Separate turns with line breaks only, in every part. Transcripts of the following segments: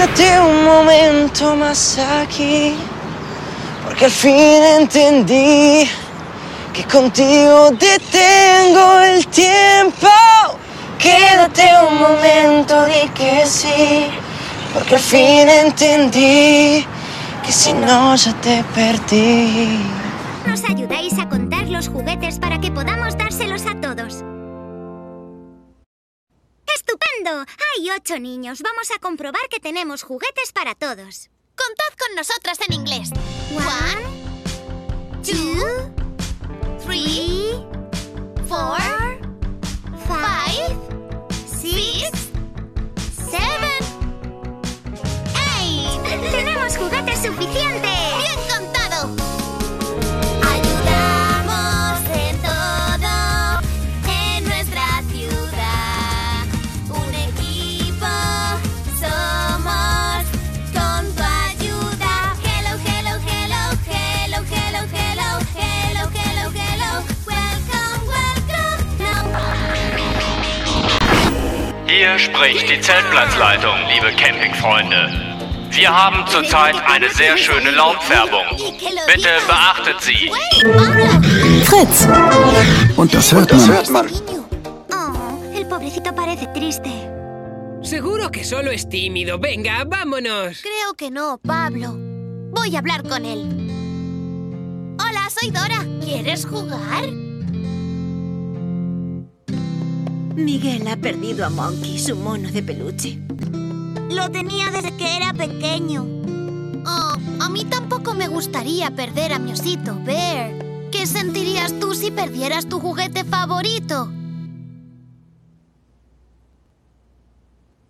Quédate un momento más aquí, porque al fin entendí que contigo detengo el tiempo. Quédate un momento, di que sí, porque al fin entendí que si no ya te perdí.
Nos ayudáis a contar los juguetes para que podamos dárselos a todos. ¡Estupendo! Hay ocho niños. Vamos a comprobar que tenemos juguetes para todos.
Contad con nosotras en inglés.
One, two,
Three, four,
five,
six,
seven.
eight.
¡Tenemos juguetes suficientes!
Hier spricht die Zeltplatzleitung, liebe Campingfreunde. Wir haben zurzeit eine sehr schöne Laubfärbung. Bitte beachtet sie.
Fritz.
Und das hört man.
Niño.
Oh, el pobrecito parece triste.
Seguro que solo es tímido. Venga, vámonos.
Creo que no, Pablo. Voy a hablar con él. Hola, soy Dora. ¿Quieres jugar?
Miguel ha perdido a Monkey, su mono de peluche.
Lo tenía desde que era pequeño. Oh, a mí tampoco me gustaría perder a mi osito, Bear. ¿Qué sentirías tú si perdieras tu juguete favorito?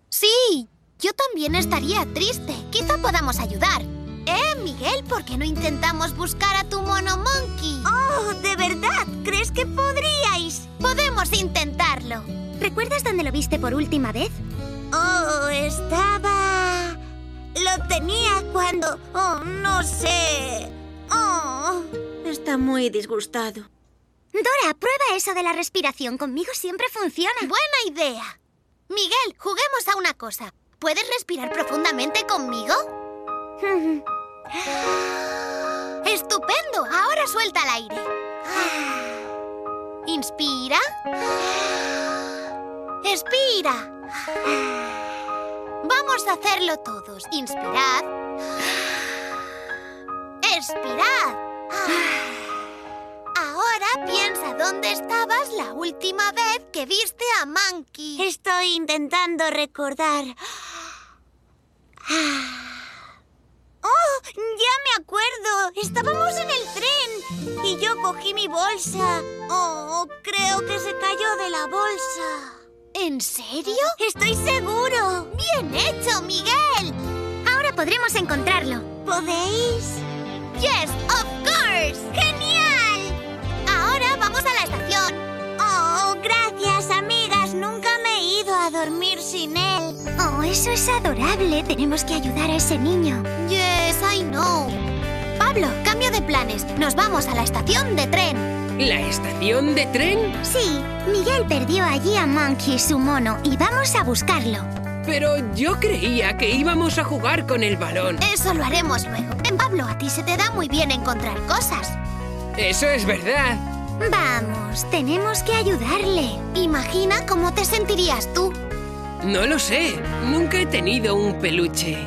Sí, yo también estaría triste. Quizá podamos ayudar. ¿Eh, Miguel? ¿Por qué no intentamos buscar a tu mono monkey? Oh, ¿de verdad? ¿Crees que podríais? Podemos intentarlo.
¿Recuerdas dónde lo viste por última vez?
Oh, estaba... Lo tenía cuando... Oh, no sé. Oh.
Está muy disgustado.
Dora, prueba eso de la respiración. Conmigo siempre funciona.
Buena idea. Miguel, juguemos a una cosa. ¿Puedes respirar profundamente conmigo? ¡Estupendo! Ahora suelta el aire. Inspira. Expira. Vamos a hacerlo todos. Inspirad. Expirad. Ahora piensa dónde estabas la última vez que viste a Monkey. Estoy intentando recordar. ¡Oh! Ya me acuerdo. Estábamos en el tren y yo cogí mi bolsa. Oh, creo que se cayó de la bolsa. ¿En serio? Estoy seguro. Bien hecho, Miguel.
Ahora podremos encontrarlo.
¿Podéis? Yes, of course. Genial. Ahora vamos a la estación. Oh, gracias, amigas. Nunca me he ido a dormir sin él.
Oh, eso es adorable. Tenemos que ayudar a ese niño.
Yes, I know. Pablo, cambio de planes. Nos vamos a la estación de tren.
¿La estación de tren?
Sí, Miguel perdió allí a Monkey, su mono, y vamos a buscarlo.
Pero yo creía que íbamos a jugar con el balón.
Eso lo haremos luego. En Pablo, a ti se te da muy bien encontrar cosas.
Eso es verdad.
Vamos, tenemos que ayudarle.
Imagina cómo te sentirías tú.
No lo sé. Nunca he tenido un peluche.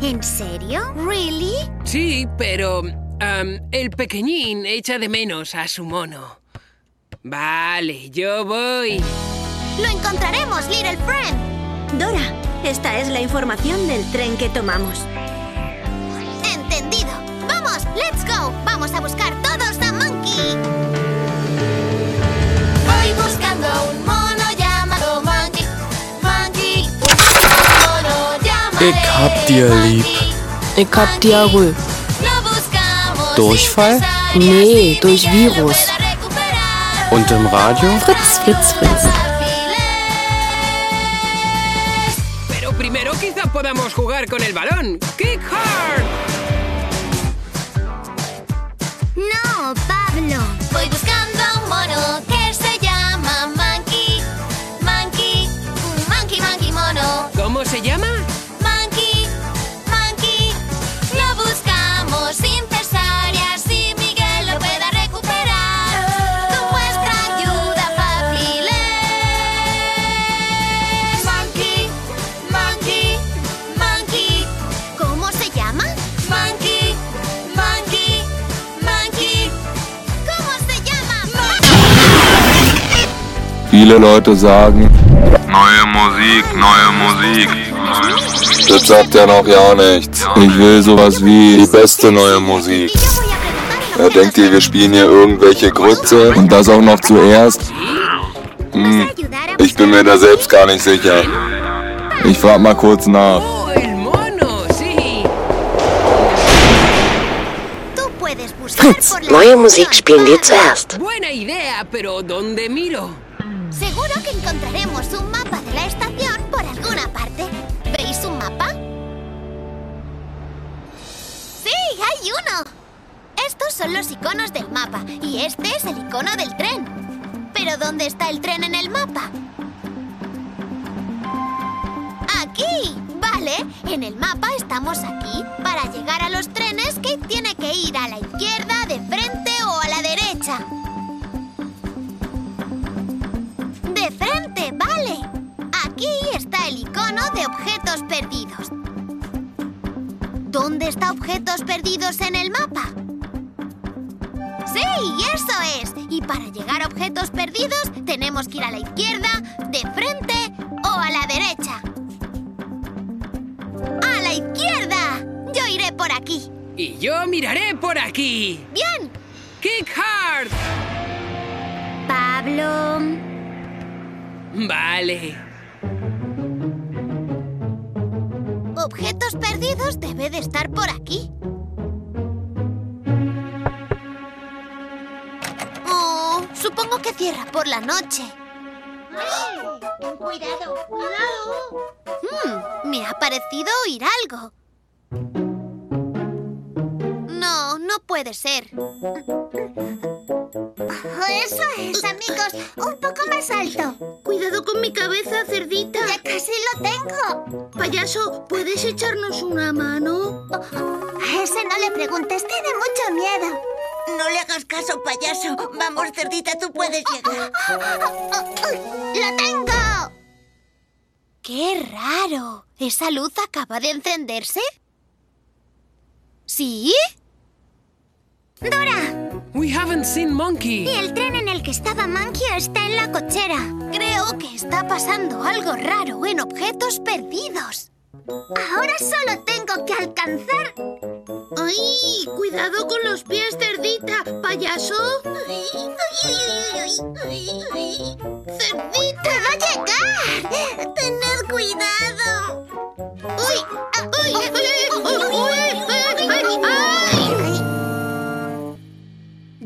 ¿En serio?
¿Really?
Sí, pero... am, el pequeñín echa de menos a su mono. Vale, yo voy.
Lo encontraremos, Little Friend.
Dora, esta es la información del tren que tomamos.
Entendido. Vamos, let's go. Vamos a buscar todos a Monkey. Voy buscando un mono llamado Monkey. Monkey. Un mono llamado
Ich hab dir lieb.
Ich hab Diarrhoe.
Durchfall?
Nee, durch Virus.
Und im Radio?
Fritz, Fritz, Fritz.
Pero primero quizá podamos jugar con el balón. ¡Kick hard!
No, Pablo.
Voy buscando
viele Leute sagen,
Neue Musik, neue Musik.
das sagt ja noch ja nichts. Ich will sowas wie die beste neue Musik. Ja, denkt ihr, wir spielen hier irgendwelche Grütze? Und das auch noch zuerst? Hm, ich bin mir da selbst gar nicht sicher. Ich frag mal kurz nach.
Fritz, neue. Musik spielen wir zuerst.
Buena idea, pero ¿dónde miro?
Seguro que encontraremos un mapa de la estación por alguna parte. ¿Veis un mapa? ¡Sí, hay uno! Estos son los iconos del mapa y este es el icono del tren. ¿Pero dónde está el tren en el mapa? ¡Aquí! Vale, en el mapa estamos aquí. Para llegar a los trenes, Kate tiene que ir a la izquierda, de de objetos perdidos. ¿Dónde está objetos perdidos en el mapa? Sí, eso es. Y para llegar a objetos perdidos tenemos que ir a la izquierda, de frente o a la derecha. ¡A la izquierda! Yo iré por aquí.
Y yo miraré por aquí.
Bien.
¡Kick hard!
Pablo.
Vale.
Objetos perdidos debe de estar por aquí. Oh, supongo que cierra por la noche. Cuidado, cuidado. Hmm, me ha parecido oír algo. No, no puede ser. Eso es, amigos. Un poco más alto.
Cuidado con mi cabeza, cerdita.
Ya casi lo tengo.
Payaso, ¿puedes echarnos una mano?
A ese no le preguntes, tiene mucho miedo.
No le hagas caso, payaso. Vamos, cerdita, tú puedes llegar.
¡Lo tengo! ¡Qué raro! ¿Esa luz acaba de encenderse? ¿Sí?
¡Dora!
We haven't seen Monkey.
Y el tren en el que estaba Monkey está en la cochera.
Creo que está pasando algo raro en objetos perdidos.
Ahora solo tengo que alcanzar.
¡Ay! Cuidado con los pies, cerdita. ¿Payaso? ¡Cerdita!
¡Puedo llegar! ¡Tened cuidado!
¡Uy! ¡Uy! ¡Uy! ¡Uy! ¡Uy! ¡Ay!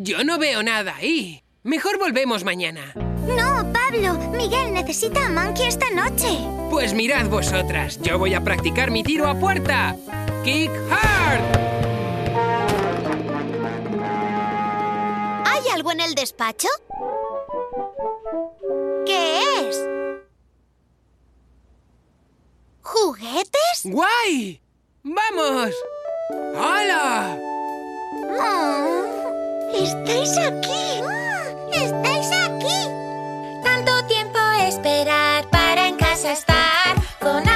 Yo no veo nada ahí. Mejor volvemos mañana.
No, Pablo. Miguel necesita a Monkey esta noche.
Pues mirad vosotras, yo voy a practicar mi tiro a puerta. ¡Kick hard!
¿Hay algo en el despacho? ¿Qué es? ¿Juguetes?
¡Guay! ¡Vamos! ¡Hala!
Oh,
¡Estáis aquí! ¡Estáis aquí!
tanto tiempo esperar para en casa estar con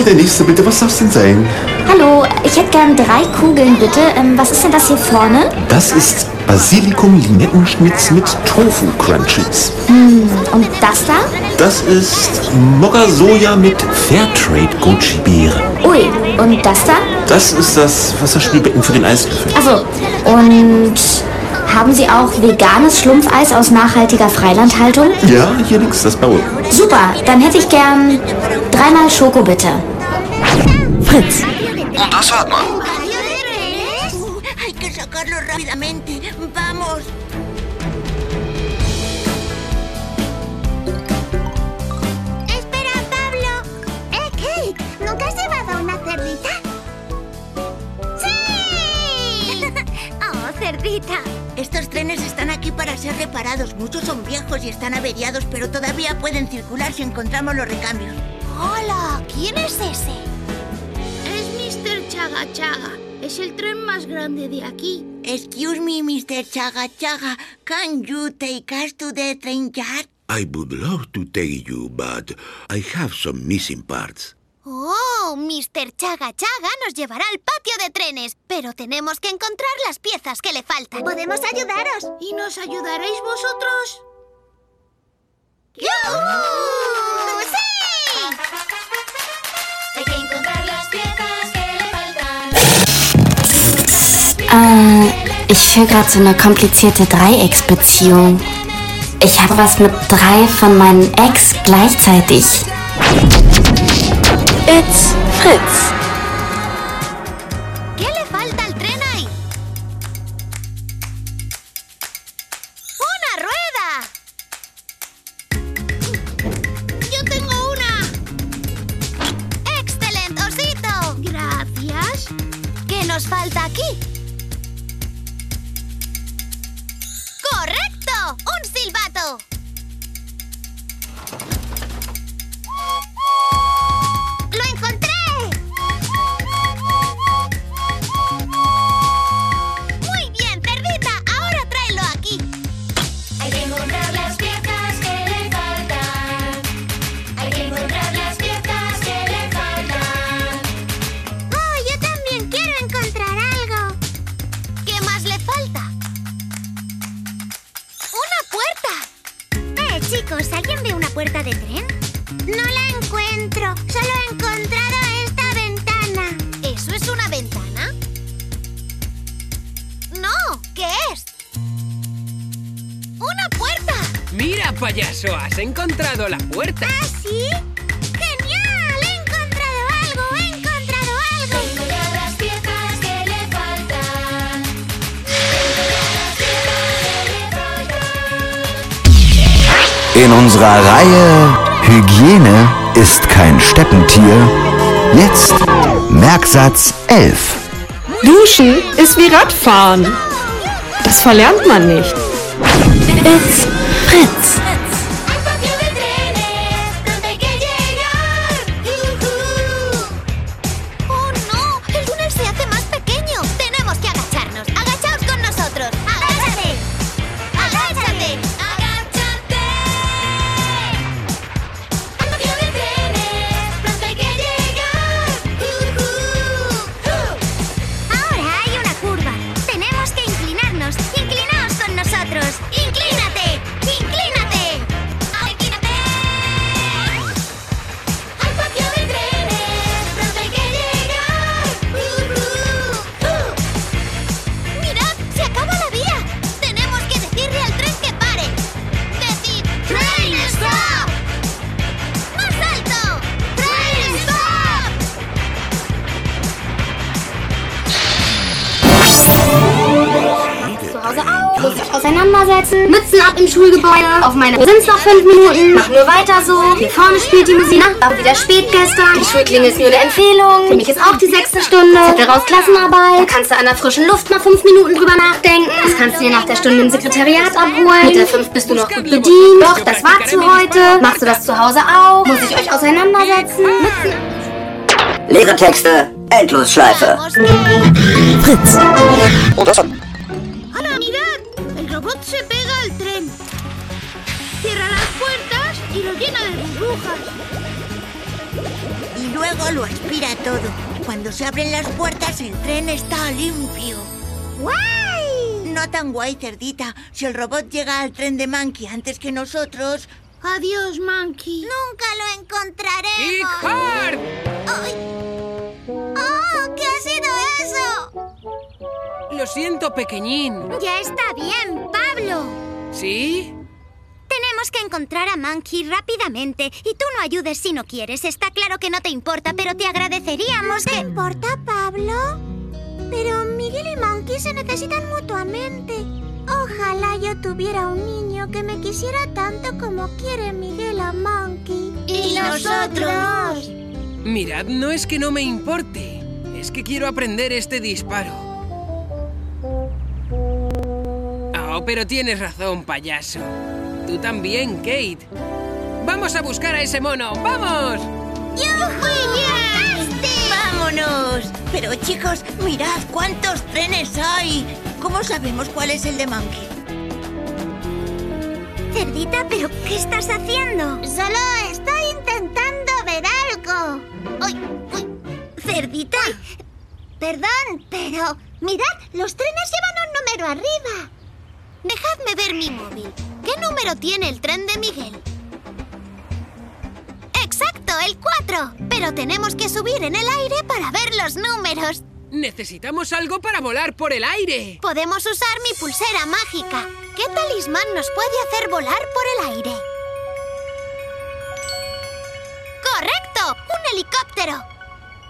So, der nächste bitte. Was darf's denn sein?
Hallo, ich hätte gern drei Kugeln bitte. Ähm, was ist denn das hier vorne?
Das ist Basilikum Limettenschnitz mit Tofu Crunchies.
Und das da?
Das ist Mokka Soja mit Fairtrade Goji Beere.
Ui, und das da?
Das ist das Wasserspielbecken für den Eislöffel.
Also, und haben Sie auch veganes Schlumpfeis aus nachhaltiger Freilandhaltung?
Ja, hier links das Blaue.
Super, dann hätte ich gern dreimal Schoko bitte.
Fritz.
Und das hört man.
¿Patio de trenes? Hay que sacarlo rápidamente. Vamos.
Espera, Pablo. Eh, Kate, ¿nunca has llevado una cerdita? ¡Sí! ¡Oh, cerdita!
Estos trenes están aquí para ser reparados. Muchos son viejos y están averiados, pero todavía pueden circular si encontramos los recambios.
¡Hola! ¿Quién es ese?
Chaga Chaga. Es el tren más grande de aquí. Excuse me, Mr. Chaga Chaga. Can you take us to the train yard?
I would love to take you, but I have some missing parts.
Oh, Mr. Chaga Chaga nos llevará al patio de trenes, pero tenemos que encontrar las piezas que le faltan. ¿Podemos ayudaros?
¿Y nos ayudaréis vosotros?
¡Yujú!
Äh, ich führe gerade so eine komplizierte Dreiecksbeziehung. Ich habe was mit drei von meinen Ex gleichzeitig.
It's Fritz.
Has encontrado la puerta.
¿Ah, sí? ¡Genial! ¡He encontrado algo! ¡He encontrado algo!
Encontrar las piezas que le faltan.
In unserer Reihe Hygiene ist kein Steppentier. Jetzt Merksatz 11.
Duschen ist wie Radfahren. Das verlernt man nicht. It's Fritz.
Meine Uhr sind's noch fünf Minuten. Mach nur weiter so. Hier vorne spielt die Musik. Na, war wieder spät gestern. Die Schulklinge ist nur eine Empfehlung. Für mich ist auch die sechste Stunde. Zettel raus Klassenarbeit. Da kannst du an der frischen Luft mal fünf Minuten drüber nachdenken. Das kannst du dir nach der Stunde im Sekretariat abholen. Mit der fünf bist du noch gut bedient. Doch, das war zu heute. Machst du das zu Hause auch? Muss ich euch auseinandersetzen?
Leere Texte, Endlosschleife.
Fritz.
Und das hat
abren las puertas, el tren está limpio.
¡Guay!
No tan guay, cerdita. Si el robot llega al tren de Monkey antes que nosotros... Adiós, Monkey.
Nunca lo encontraremos.
¡Kick hard!
¡Ay! ¡Oh! ¿Qué ha sido eso?
Lo siento, pequeñín.
Ya está bien, Pablo.
¿Sí?
Tenemos
que encontrar a Monkey rápidamente. Y tú no ayudes si no quieres. Está claro que no te importa, pero te agradeceríamos
¿No te
que...
importa, Pablo? Pero Miguel y Monkey se necesitan mutuamente. Ojalá yo tuviera un niño que me quisiera tanto como quiere Miguel a Monkey.
¿Y nosotros?
Mirad, no es que no me importe. Es que quiero aprender este disparo. Oh, pero tienes razón, payaso. Tú también, Kate. Vamos a buscar a ese mono. ¡Vamos!
¡Vámonos! Pero chicos, mirad cuántos trenes hay. ¿Cómo sabemos cuál es el de Monkey?
Cerdita, ¿pero qué estás haciendo?
Solo estoy intentando ver algo.
¡Uy! ¡Uy! ¡Cerdita!
Perdón, pero mirad, los trenes llevan un número arriba.
Dejadme ver mi móvil. ¿Qué número tiene el tren de Miguel? ¡Exacto, el 4! Pero tenemos que subir en el aire para ver los números.
Necesitamos algo para volar por el aire.
Podemos usar mi pulsera mágica. ¿Qué talismán nos puede hacer volar por el aire? ¡Correcto! ¡Un helicóptero!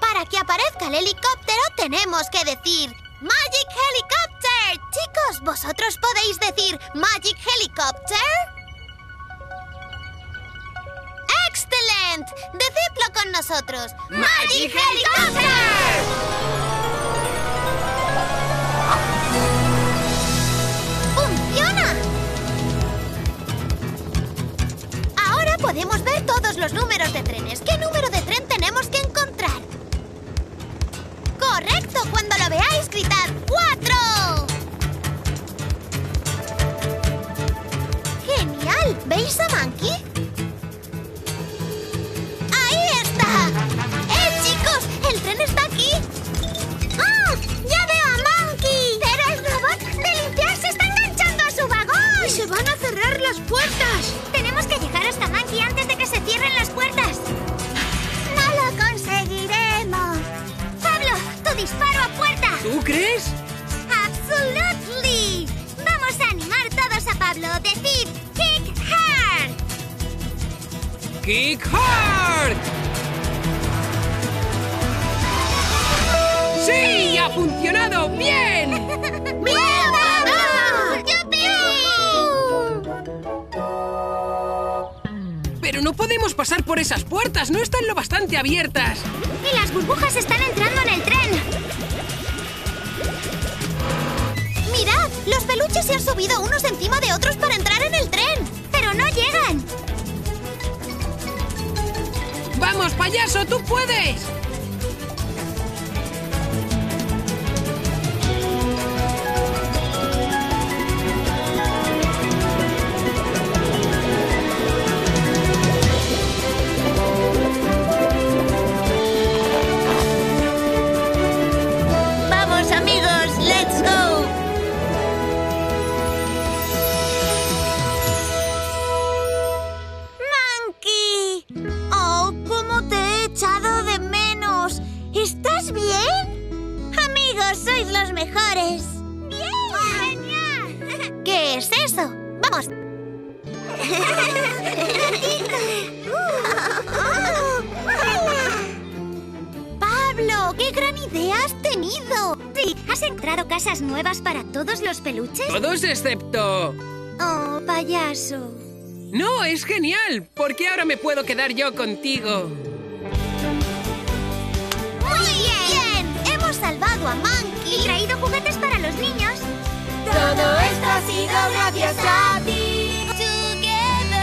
Para que aparezca el helicóptero tenemos que decir ¡Magic Helicopter! Chicos, ¿vosotros podéis decir Magic Helicopter? ¡Excelente! Decidlo con nosotros. ¡Magic Helicopter! ¡Funciona! Ahora podemos ver todos los números de trenes. ¿Qué número de tren tenemos que encontrar? ¡Correcto! Cuando lo veáis, gritad ¡Cuatro! ¡Genial! ¿Veis a Monkey? ¡Ahí está! ¡Eh, chicos! ¡El tren está aquí! ¡Ah! ¡Ya veo a Monkey! ¡Pero el robot de limpiar se está enganchando a su vagón!
¡Y se van a cerrar las puertas!
Tenemos que llegar hasta Monkey antes de que se cierren las puertas. ¡No lo conseguiremos! ¡Pablo! ¡Tu disparo a puerta!
¿Tú crees?
¡Absolutely! Vamos a animar todos a Pablo. Decid Kick Hard.
¡Kick Hard! ¡Sí! ¡Ha funcionado! ¡Bien!
¡Bien,
podemos pasar por esas puertas. No están lo bastante abiertas.
Y las burbujas están entrando en el tren. ¡Mirad! Los peluches se han subido unos encima de otros para entrar en el tren. ¡Pero no llegan!
¡Vamos, payaso! ¡Tú puedes! Excepto...
Oh, payaso.
No, es genial. Porque ahora me puedo quedar yo contigo.
¡Muy bien! Hemos salvado a Monkey y traído juguetes para los niños. Todo esto ha sido gracias a ti. Together.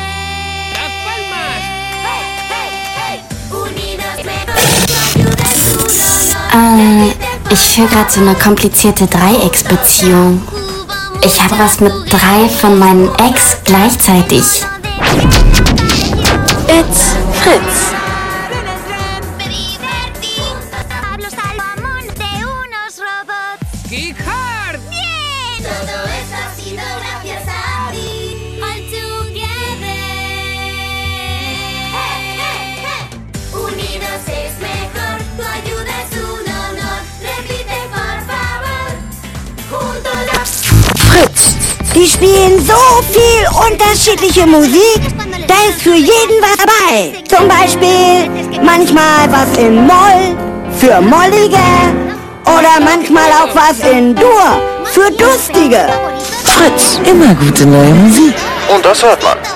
¡Las palmas!
Unidos mejor, tu ayuda es un honor.
Äh, ich führe gerade so eine komplizierte Dreiecksbeziehung. Ich habe was mit drei von meinen Ex gleichzeitig.
It's Fritz.
Die spielen so viel unterschiedliche Musik, da ist für jeden was dabei. Zum Beispiel manchmal was in Moll für Mollige oder manchmal auch was in Dur für Durstige.
Fritz, immer gute neue Musik.
Und das hört man.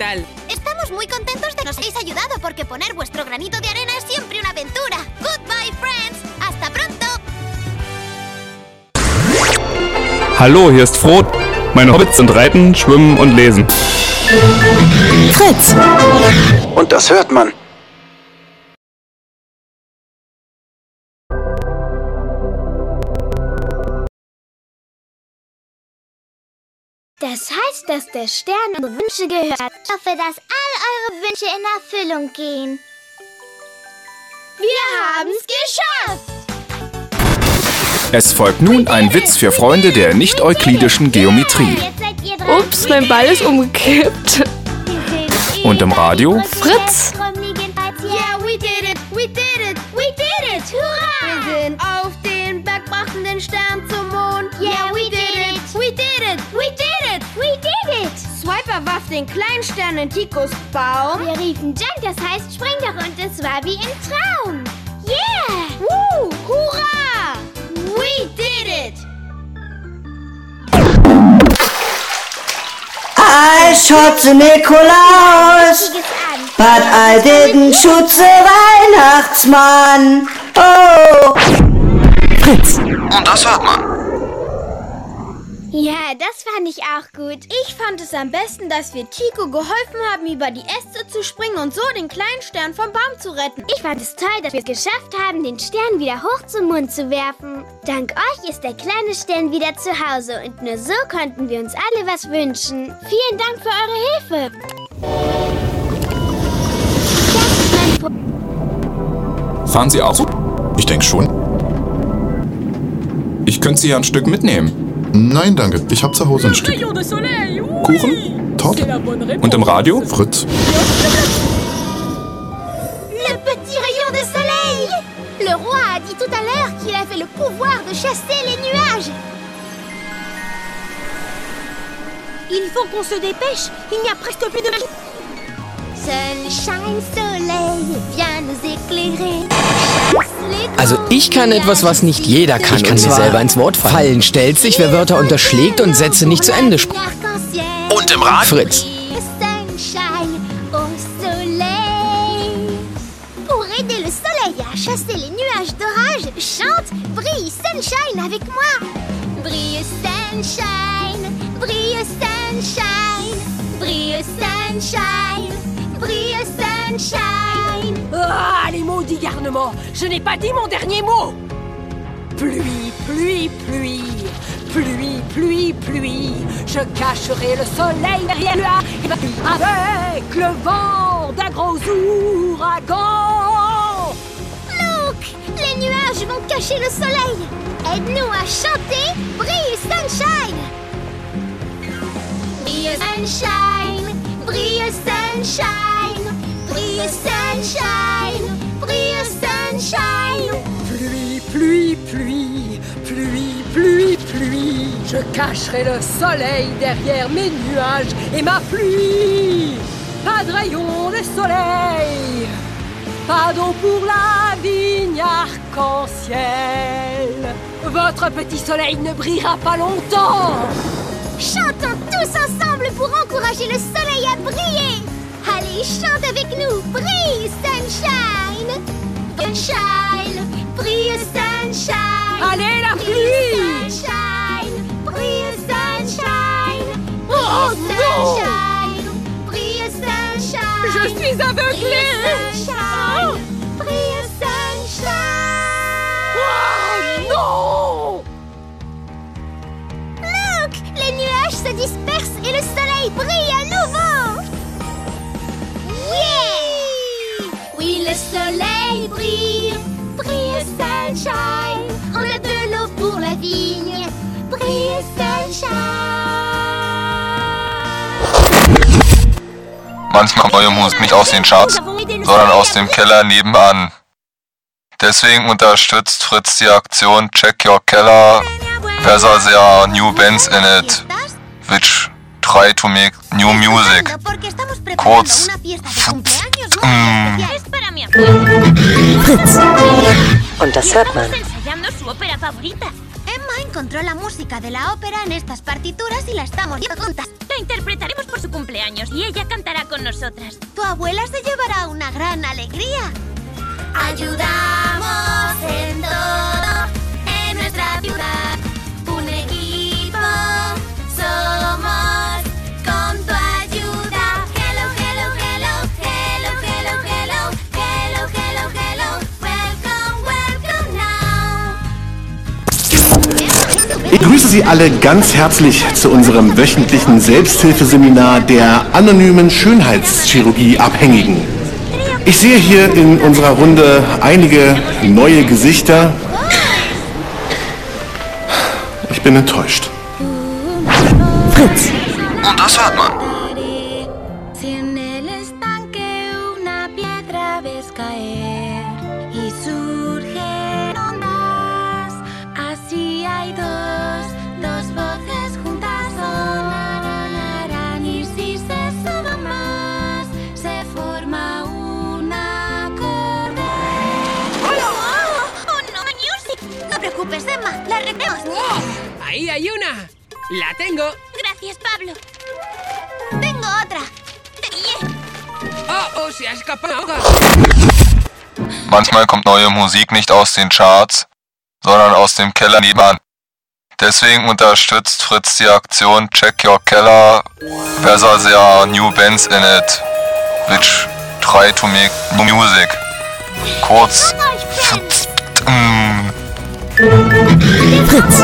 Estamos muy contentos de que nos hayáis ayudado porque poner vuestro granito de arena es siempre una aventura. Goodbye, friends. Hasta pronto.
Hallo, hier ist Froht. Meine Hobbits sind Reiten, Schwimmen und Lesen.
Fritz.
Und das hört man.
Das heißt, dass der Stern unsere Wünsche gehört. Ich hoffe, dass all eure Wünsche in Erfüllung gehen. Wir haben's geschafft!
Es folgt nun ein Witz für Freunde der nicht-euklidischen Geometrie.
Ups, mein Ball ist umgekippt.
Und im Radio
Fritz.
Swiper warf den kleinen Stern in Tikos Baum.
Wir riefen Jump, das heißt spring doch und es war wie im Traum. Yeah!
Woo! Hurra! We did it!
I shot the Nikolaus, but I didn't shoot the Weihnachtsmann. Oh!
Fritz.
Und das hört man.
Ja, das fand ich auch gut. Ich fand es am besten, dass wir Tico geholfen haben, über die Äste zu springen und so den kleinen Stern vom Baum zu retten.
Ich fand es toll, dass wir es geschafft haben, den Stern wieder hoch zum Mond zu werfen. Dank euch ist der kleine Stern wieder zu Hause und nur so konnten wir uns alle was wünschen. Vielen Dank für eure Hilfe.
fahren Sie auch so?
Ich denke schon.
Ich könnte Sie ja ein Stück mitnehmen.
Nein, danke. Ich habe zu Hause ein Stück.
Kuchen?
Torte.
Und im Radio?
Fritz.
Le petit rayon de soleil Le roi a dit tout à l'heure qu'il avait le pouvoir de chasser les nuages.
Il faut qu'on se dépêche. Il n'y a presque plus de
Also ich kann etwas, was nicht jeder kann. Ich kann mir selber ins Wort fallen. Fallen stellt sich, wer Wörter unterschlägt und Sätze nicht zu Ende spricht.
Und im Radio?
Fritz.
Chasser les nuages d'orage, chante Brille Sunshine avec moi. Brille Sunshine, brille Sunshine, brille Sunshine, Sunshine.
Ah, les mots garnement Je n'ai pas dit mon dernier mot Pluie, pluie, pluie Pluie, pluie, pluie Je cacherai le soleil derrière le et la pluie avec le vent d'un gros ouragan
Look, les nuages vont cacher le soleil. Aide-nous à chanter Brille Sunshine. Brille Sunshine, brille Sunshine, brille Sunshine, brille Sunshine.
Pluie, pluie, pluie Pluie, pluie, pluie Je cacherai le soleil derrière mes nuages et ma pluie Pas de rayons de soleil Pas d'eau pour la vigne arc-en-ciel Votre petit soleil ne brillera pas longtemps
Chantons tous ensemble pour encourager le soleil à briller. Chante avec nous. Brille Sunshine. Sunshine, brille Sunshine.
Allez, la pluie
Sunshine, brille Sunshine.
Oh non
Sunshine, brille Sunshine.
Je suis aveuglée
Brille Sunshine, brille Sunshine.
Oh non
Look, les nuages se dispersent et le soleil brille à nouveau. soleil brille, brille sunshine. On a de l'eau pour la vigne, brille sunshine.
Manchmal neue Musik nicht aus den Charts, sondern aus dem Keller nebenan. Deswegen unterstützt Fritz die Aktion Check Your Keller. Besser sehr new bands in it, which try to make new music. Kurz. Mm.
Das hört man.
ensayando su ópera favorita. Emma encontró la música de la ópera en estas partituras y la estamos viendo juntas.
La interpretaremos por su cumpleaños y ella cantará con nosotras.
Tu abuela se llevará una gran alegría.
Ayudamos en todo now.
Ich grüße Sie alle ganz herzlich zu unserem wöchentlichen Selbsthilfeseminar der anonymen Schönheitschirurgie-Abhängigen. Ich sehe hier in unserer Runde einige neue Gesichter. Ich bin enttäuscht.
Fritz.
Und das hört man.
La arreglamos.
Ahí hay una. La tengo.
Gracias, Pablo. Tengo otra. Te pillé.
Oh, oh, se ha escapado.
Manchmal kommt neue Musik nicht aus den Charts, sondern aus dem Keller nebenan. Deswegen unterstützt Fritz die Aktion Check Your Keller. Besser there new bands in it, which try to make new music. Kurz. Mm.
Fritz.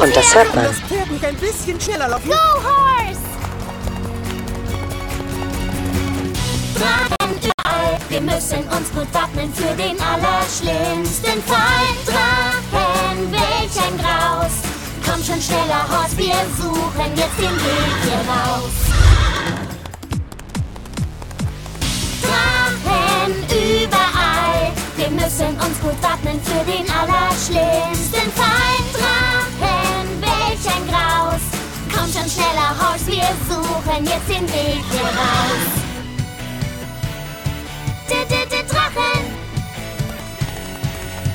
Und das hört man.
ein bisschen schneller laufen.
Go, Horse!
Drachen überall, wir müssen uns gut wappnen für den allerschlimmsten Fall. Drachen, welch ein Graus! Komm schon schneller, Horst, wir suchen jetzt den Weg hier raus. Drachen überall, müssen uns gut wappnen für den allerschlimmsten Fall. Drachen, welch ein Graus! Komm schon schneller, Horst, wir suchen jetzt den Weg hier raus. D -d -d Drachen!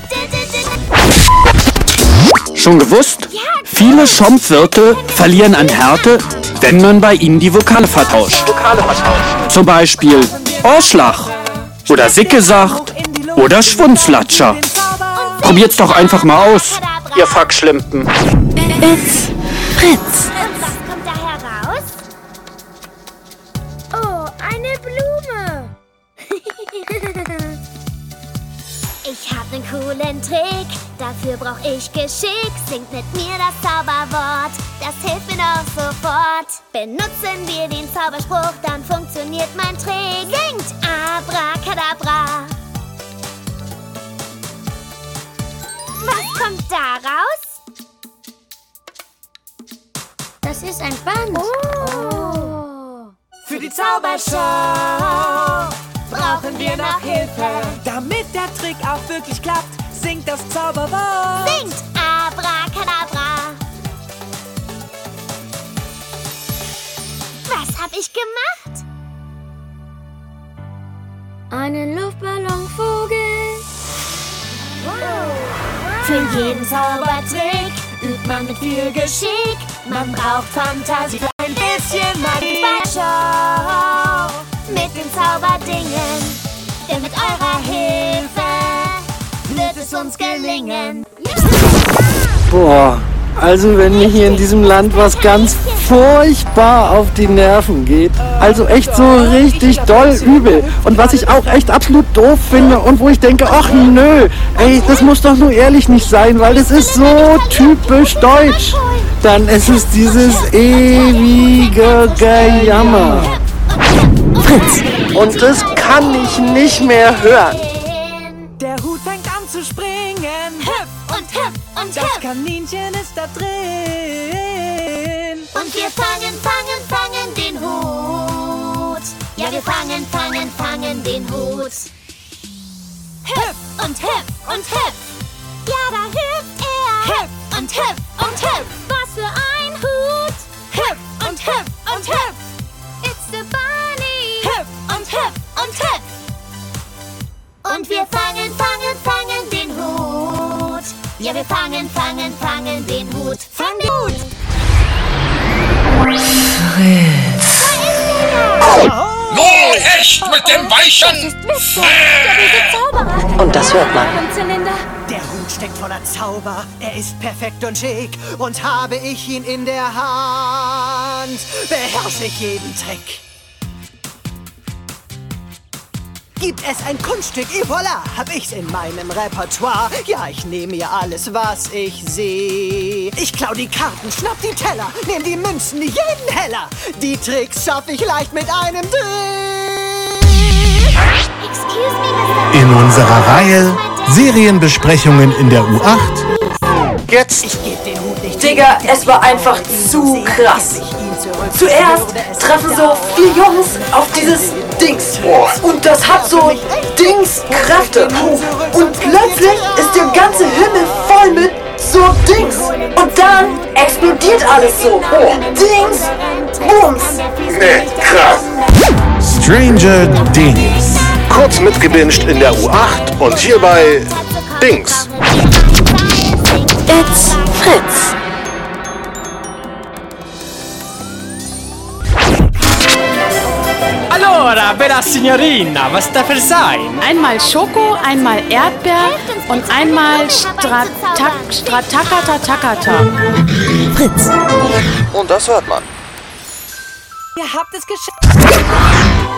D -d -d
Schon gewusst? Viele Schaumwirte verlieren an Härte, wenn man bei ihnen die Vokale vertauscht. Zum Beispiel Ohrschlag oder Sickesacht oder Schwunzlatscher. Probiert's doch einfach mal aus, ihr Fackschlimpen.
It's Fritz.
Was kommt da heraus?
Oh, eine Blume.
Ich hab nen coolen Trick, dafür brauch ich Geschick. Singt mit mir das Zauberwort, das hilft mir doch sofort. Benutzen wir den Zauberspruch, dann funktioniert mein Trick. Singt Abracadabra. Was kommt da raus?
Das ist ein Band.
Oh.
Für die Zaubershow brauchen wir noch Hilfe. Damit der Trick auch wirklich klappt, singt das Zauberwort.
Singt Abracadabra. Was hab ich gemacht?
Einen Luftballonvogel.
Für jeden Zaubertrick übt man mit viel Geschick. Man braucht Fantasie für ein bisschen Magie. Show mit den Zauberdingen. Denn mit eurer Hilfe wird es uns gelingen.
Boah, also wenn mir hier in diesem Land was ganz furchtbar auf die Nerven geht. Also echt so richtig doll übel. Und was ich auch echt absolut doof finde und wo ich denke, ach nö, ey, das muss doch nur ehrlich nicht sein, weil das ist so typisch deutsch. Dann ist es dieses ewige Gejammer.
Fritz.
Und das kann ich nicht mehr hören.
Und
Das
hüpf.
Kaninchen ist da drin.
Und wir fangen, fangen, fangen den Hut.
Ja, wir fangen, fangen, fangen den Hut. Hüpf und hüpf und hüpf. Ja, da hüpft er. Hüpf und hüpf und hüpf. Ja, wir fangen, fangen, fangen den Hut. Fang den Hut.
Nur echt mit dem Weichen!
Und das hört man.
Der Hut steckt voller Zauber, er ist perfekt und schick. Und habe ich ihn in der Hand, beherrsche ich jeden Trick. Gibt es ein Kunststück, et voilà, hab ich's in meinem Repertoire. Ja, ich nehme mir alles, was ich sehe. Ich klau die Karten, schnapp die Teller, nehm die Münzen, jeden Heller. Die Tricks schaff ich leicht mit einem Dreh.
In unserer Reihe Serienbesprechungen in der U8
Jetzt. Ich geb den Hut nicht.
Digga, es war einfach zu krass. Zuerst treffen so vier Jungs auf dieses Dings. Und das hat so Dingskräfte. Und plötzlich ist der ganze Himmel voll mit so Dings. Und dann explodiert alles so. Dings, Bums.
Nee, krass. Stranger Dings. Kurz mitgebinged in der U8 und hierbei Dings.
It's Fritz.
Allora, bella signorina, was darf es sein?
Einmal Schoko, einmal Erdbeer und einmal Stratak, Stratakata Takata.
Fritz.
Und das hört man.
Ihr habt es geschafft.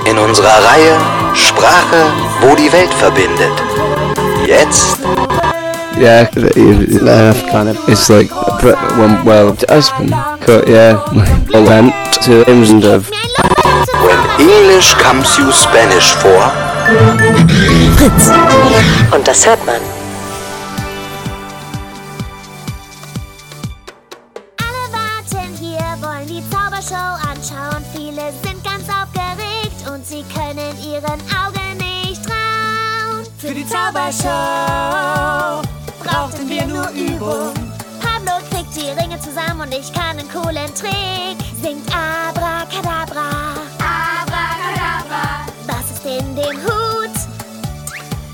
In unserer Reihe Sprache, wo die Welt verbindet. Jetzt
Yeah, uh, kind of. It's like well to husband. Yeah, went to England of
When English comes you Spanish vor.
Fritz. Und das hört man.
Alle
Übung.
Pablo kriegt die Ringe zusammen und ich kann einen coolen Trick. Singt Abracadabra. Abracadabra. Was ist in dem Hut?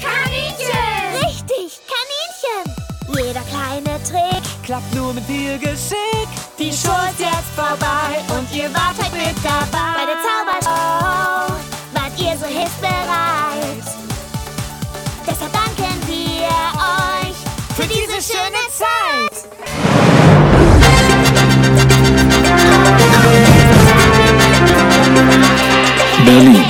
Kaninchen. Richtig, Kaninchen. Jeder kleine Trick.
Klappt nur mit viel Geschick. Die Show ist jetzt vorbei und ihr wart halt mit dabei.
Bei der Zaubershow wart ihr so hilfsbereit. Deshalb danken wir euch
Für diese schöne Zeit.
Berlin.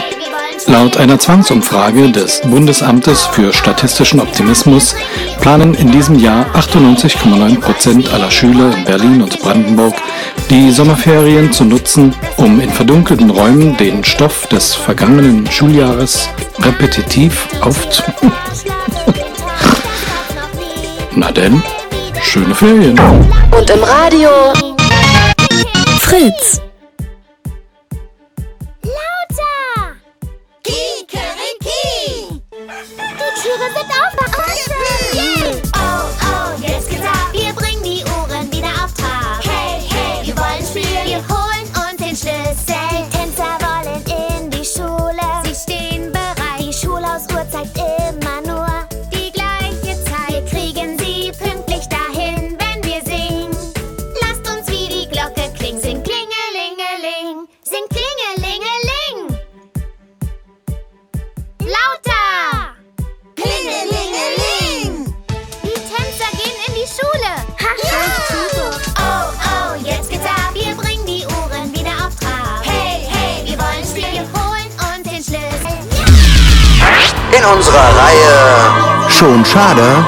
Laut einer Zwangsumfrage des Bundesamtes für statistischen Optimismus planen in diesem Jahr 98,9 Prozent aller Schüler in Berlin und Brandenburg die Sommerferien zu nutzen, um in verdunkelten Räumen den Stoff des vergangenen Schuljahres repetitiv aufzu... Na denn, schöne Ferien.
Und im Radio Fritz.
Schade.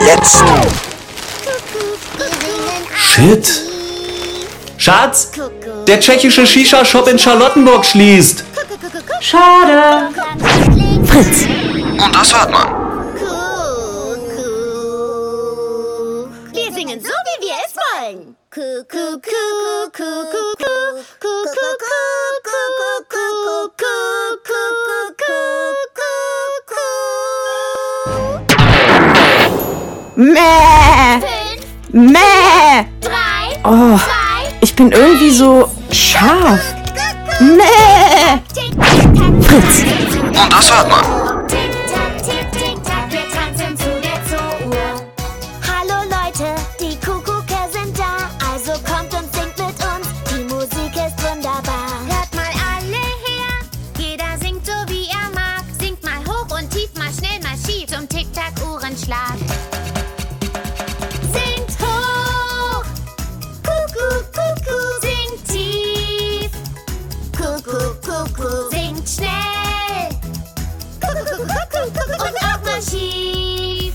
Jetzt.
Shit. Schatz, der tschechische Shisha-Shop in Charlottenburg schließt.
Schade.
Fritz.
Und das hört man.
Ich bin irgendwie so scharf. Mäh.
Fritz.
Und das hört man.
Tick,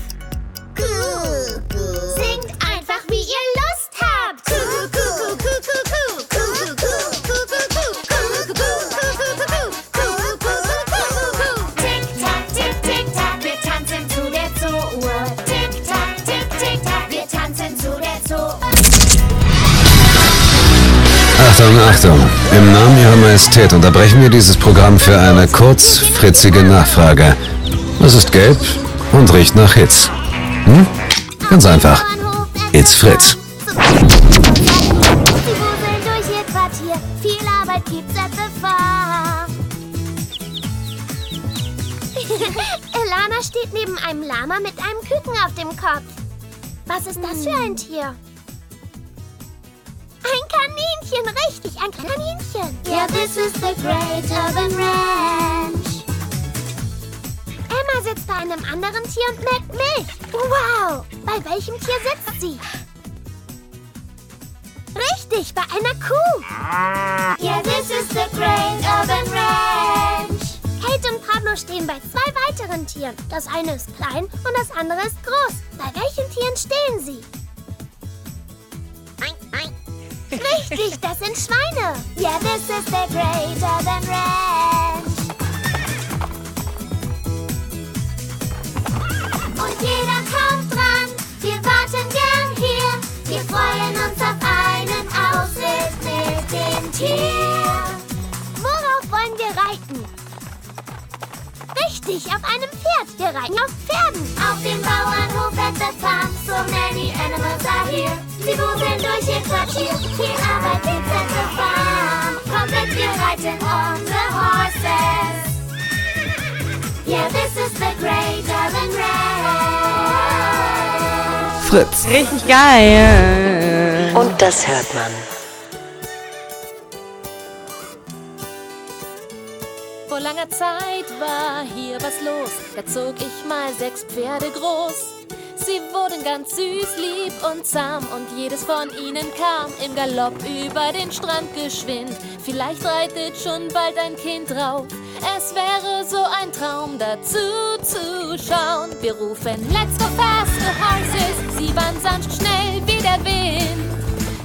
Tick-Tack, wir tanzen zu der Zoouhr. Tick-Tack, Tick, Tick-Tack, wir tanzen zu der Zoouhr.
Achtung, Achtung. Im Namen Ihrer Majestät unterbrechen wir dieses Programm für eine kurzfritzige Nachfrage. Es ist gelb und riecht nach Hitz. Hm? Ganz einfach. It's Fritz.
Sie wuseln durch ihr Quartier. Viel Arbeit gibt's at the farm. Elana steht neben einem Lama mit einem Küken auf dem Kopf. Was ist das für ein Tier? Ein Kaninchen, richtig, ein Kaninchen. Yeah, this is the Great Urban Ranch. Sitzt bei einem anderen Tier und melkt Milch. Wow, bei welchem Tier sitzt sie? Richtig, bei einer Kuh. Yeah, this is the Great Urban Ranch. Kate und Pablo stehen bei zwei weiteren Tieren. Das eine ist klein und das andere ist groß. Bei welchen Tieren stehen sie? Richtig, das sind Schweine. Yeah, this is the Great Urban Ranch. Richtig, auf einem Pferd. Wir reiten auf Pferden. Auf dem Bauernhof at the farm. So many animals are here. Sie wuseln durch ihr Quartier. Viel Arbeit gibt's at the farm. Komm mit, wir reiten on the horses. Yeah, this is the Great Urban Ranch.
Fritz.
Richtig geil.
Und das hört man.
Vor langer Zeit war hier was los, da zog ich mal sechs Pferde groß. Sie wurden ganz süß, lieb und zahm und jedes von ihnen kam im Galopp über den Strand geschwind. Vielleicht reitet schon bald ein Kind drauf, es wäre so ein Traum dazu zu schauen. Wir rufen Let's go fast, the horses, sie waren sanft schnell wie der Wind.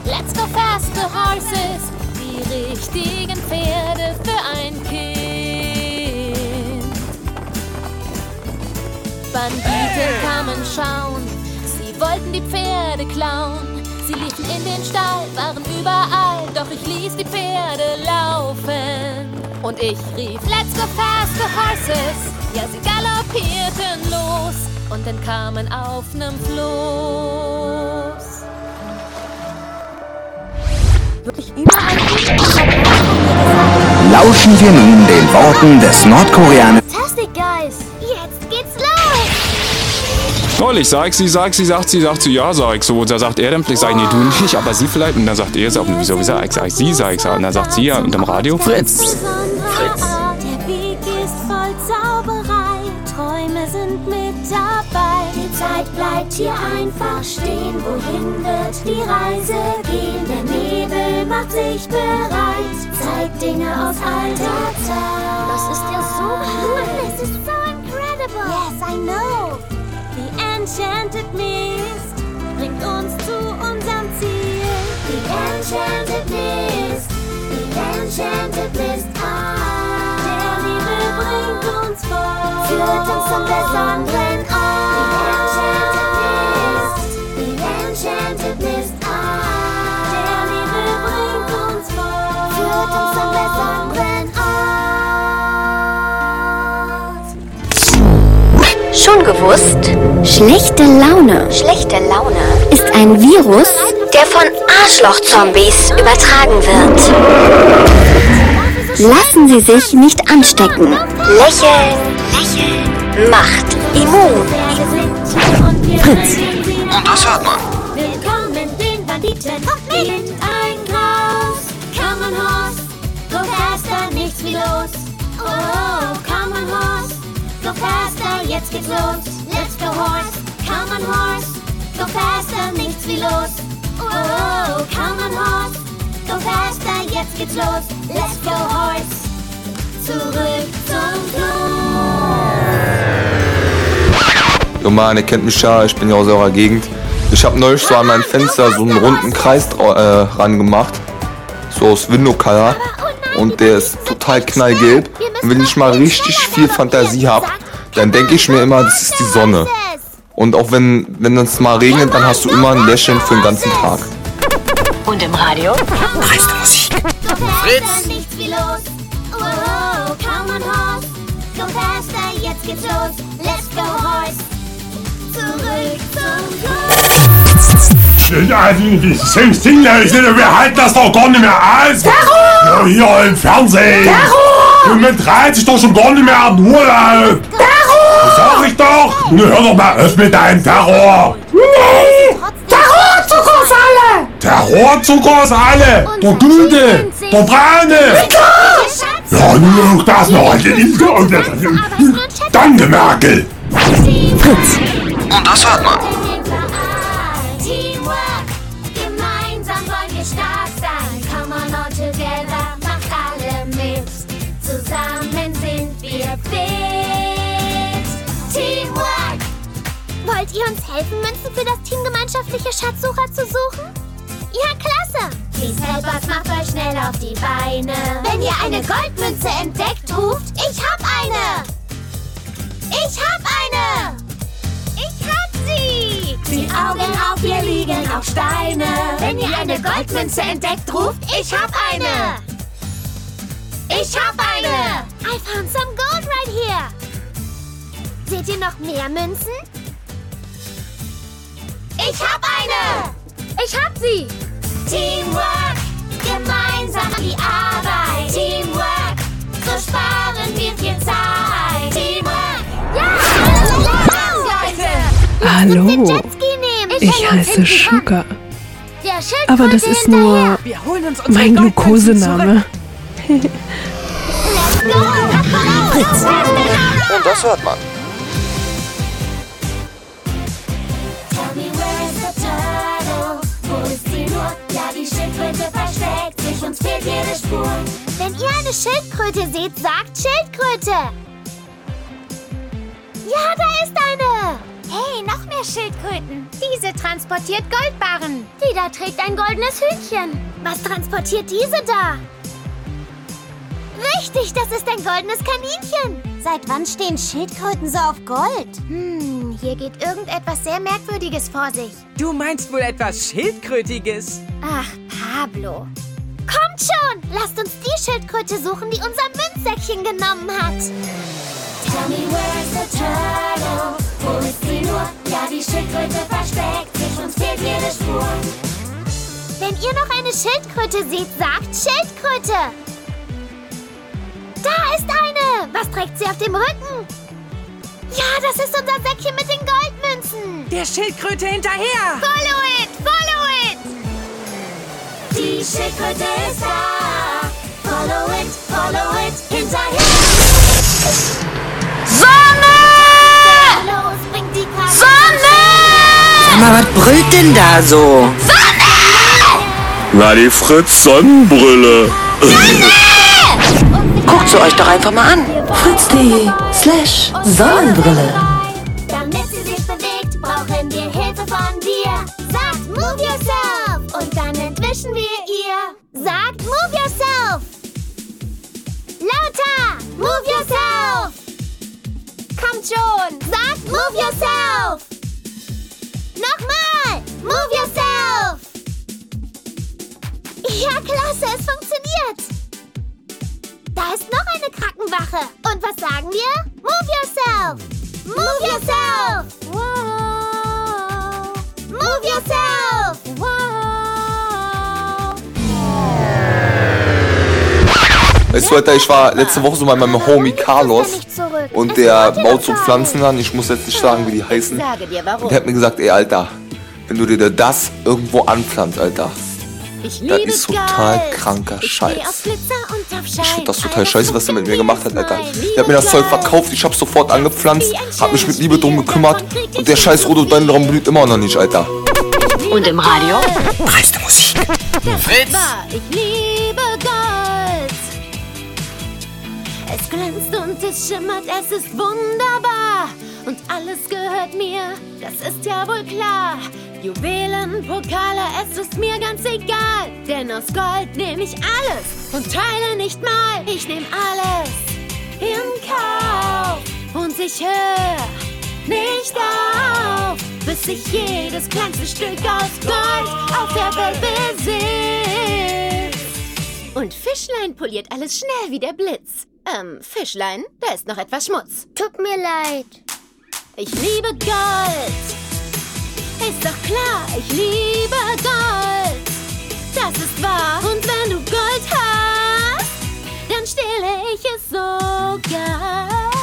Let's go fast, the horses, die richtigen Pferde für ein Kind. Banditen kamen schauen, sie wollten die Pferde klauen. Sie liefen in den Stall, waren überall, doch ich ließ die Pferde laufen. Und ich rief, let's go fast, the horses. Ja, sie galoppierten los und entkamen auf nem Floß.
Wirklich überall.
Lauschen wir nun den Worten des Nordkoreaners.
Fantastic, Guys. Jetzt geht's los.
Neulich sag ich sie, sag sie, sagt sie, sagt sie, ja, sag ich so. Und da sagt er dann, vielleicht sag ich, nee, du nicht, aber sie vielleicht. Und dann sagt er, sag, wieso, wie sag ich, sag ich, sie, sag ich, und dann sagt sie ja unterm Radio.
Fritz. Der Weg ist voll Zauberei. Träume sind mit dabei. Die Zeit bleibt hier einfach stehen. Wohin wird die Reise gehen? Der Nebel macht sich bereit. Zeigt Dinge aus alter Zeit. Das ist ja so cool. Es ist so incredible. Yes, I know. Enchanted Mist bringt uns zu unserem Ziel. The Enchanted Mist. The Enchanted Mist. Ah. Der Liebe bringt uns vor. Führt uns zum besonderen Ort. The Enchanted Mist. The Enchanted Mist. Ah. Der Liebe bringt uns vor. Führt uns
schon gewusst? Schlechte Laune. Schlechte Laune ist ein Virus, der von Arschloch-Zombies übertragen wird. Lassen Sie sich nicht anstecken. Lächeln, lächeln, macht immun. Fritz.
Und das hört man.
Willkommen den Banditen. Kommt mit! Faster, jetzt geht's los. Let's go, Horse. Come on, Horse. Go faster, nichts wie los. Oh, oh, come on, Horse. Go faster, jetzt geht's los. Let's go, Horse. Zurück zum
Jo Mann, ihr kennt mich ja, ich bin ja aus eurer Gegend. Ich habe neulich so an mein Fenster so einen runden Kreis äh, ran gemacht. So aus Window Color. Und der ist total knallgelb. Und wenn ich mal richtig viel Fantasie habe, dann denke ich mir immer, das ist die Sonne. Und auch wenn, wenn es mal regnet, dann hast du immer ein Lächeln für den ganzen Tag.
Und im Radio?
Dreiste Musik.
Fritz! Nichts wie los. Oh, oh, come on, Horse. Go faster, jetzt geht's los. Let's go, Horse. Zurück zum Kurs.
Also, das Sing wir halten das doch gar nicht mehr aus. Ja, hier im Fernsehen. Und man dreht sich doch schon gar nicht mehr an Urlaub. Das sag ich doch. Nun hör doch mal auf mit deinem Terror.
Nee! Terrorzucker ist alle!
Terrorzucker ist alle. Der Gute, der Braune. Ja, nun auch das noch. Danke, Merkel.
Fritz. Und das hört man.
Helfen, Münzen für das Team gemeinschaftliche Schatzsucher zu suchen? Ja, klasse!
Please help us, macht euch schnell auf die Beine. Wenn ihr eine Goldmünze entdeckt, ruft, ich hab eine! Ich hab eine! Ich hab sie! Die Augen auf, wir liegen auf Steine. Wenn ihr eine Goldmünze entdeckt, ruft, ich hab eine! Ich hab eine!
I found some gold right here! Seht ihr noch mehr Münzen?
Ich hab eine!
Ich hab sie!
Teamwork, gemeinsam an die Arbeit. Teamwork, so sparen wir viel Zeit. Teamwork, ja! Leute!
Hallo, ich heiße Sugar. Aber das ist nur mein Glukosename.
Und das hört man.
Uns fehlt jede Spur.
Wenn ihr eine Schildkröte seht, sagt Schildkröte! Ja, da ist eine! Hey, noch mehr Schildkröten. Diese transportiert Goldbarren. Die da trägt ein goldenes Hütchen. Was transportiert diese da? Richtig, das ist ein goldenes Kaninchen. Seit wann stehen Schildkröten so auf Gold? Hm, hier geht irgendetwas sehr Merkwürdiges vor sich.
Du meinst wohl etwas Schildkrötiges?
Ach, Pablo. Kommt schon! Lasst uns die Schildkröte suchen, die unser Münzsäckchen genommen hat.
Tell me where's the turtle? Wo ist sie nur? Ja, die Schildkröte versteckt sich, uns fehlt jede Spur.
Wenn ihr noch eine Schildkröte seht, sagt Schildkröte. Da ist eine! Was trägt sie auf dem Rücken? Ja, das ist unser Säckchen mit den Goldmünzen.
Der Schildkröte hinterher!
Follow it! Follow it!
Die Schildkröte ist da. Follow it, follow it, hinterher.
Sonne!
Los, bringt die Karte.
Sonne!
Sag mal, was brüllt denn da so?
Na, die Fritz Sonnenbrille.
Guckt sie euch doch einfach mal an.
Fritz.de slash Sonnenbrille.
Damit sie sich bewegt, brauchen wir Hilfe von dir. Sagt Move Yourself entwischen wir ihr.
Sagt Move Yourself! Lauter! Move Yourself! Kommt schon! Sagt Move Yourself! Nochmal! Move Yourself! Ja, klasse, es funktioniert! Da ist noch eine Krankenwache. Und was sagen wir? Move Yourself!
Move yourself! Move yourself!
Weißt du, Alter, ich war letzte Woche so mal mit meinem Homie Carlos und der baut so Pflanzen an. Ich muss jetzt nicht sagen, wie die heißen. Und der hat mir gesagt, ey, Alter, wenn du dir das irgendwo anpflanzt, Alter,
Ich
das ist total kranker Scheiß. Ich find das total scheiße, was er mit mir gemacht hat, Alter. Der hat mir das Zeug verkauft, ich hab's sofort angepflanzt, hab mich mit Liebe drum gekümmert und der scheiß Rhododendron blüht immer noch nicht, Alter.
Und im Radio?
Dreiste Musik.
Fritz!
Glänzt und es schimmert, es ist wunderbar. Und alles gehört mir, das ist ja wohl klar. Juwelen, Pokale, es ist mir ganz egal. Denn aus Gold nehme ich alles und teile nicht mal. Ich nehme alles in Kauf. Und ich höre nicht auf, bis ich jedes kleinste Stück aus Gold auf der Welt besitz. Und Fischlein poliert alles schnell wie der Blitz. Ähm, Fischlein, da ist noch etwas Schmutz.
Tut mir leid.
Ich liebe Gold. Ist doch klar, ich liebe Gold. Das ist wahr. Und wenn du Gold hast, dann stehle ich es sogar.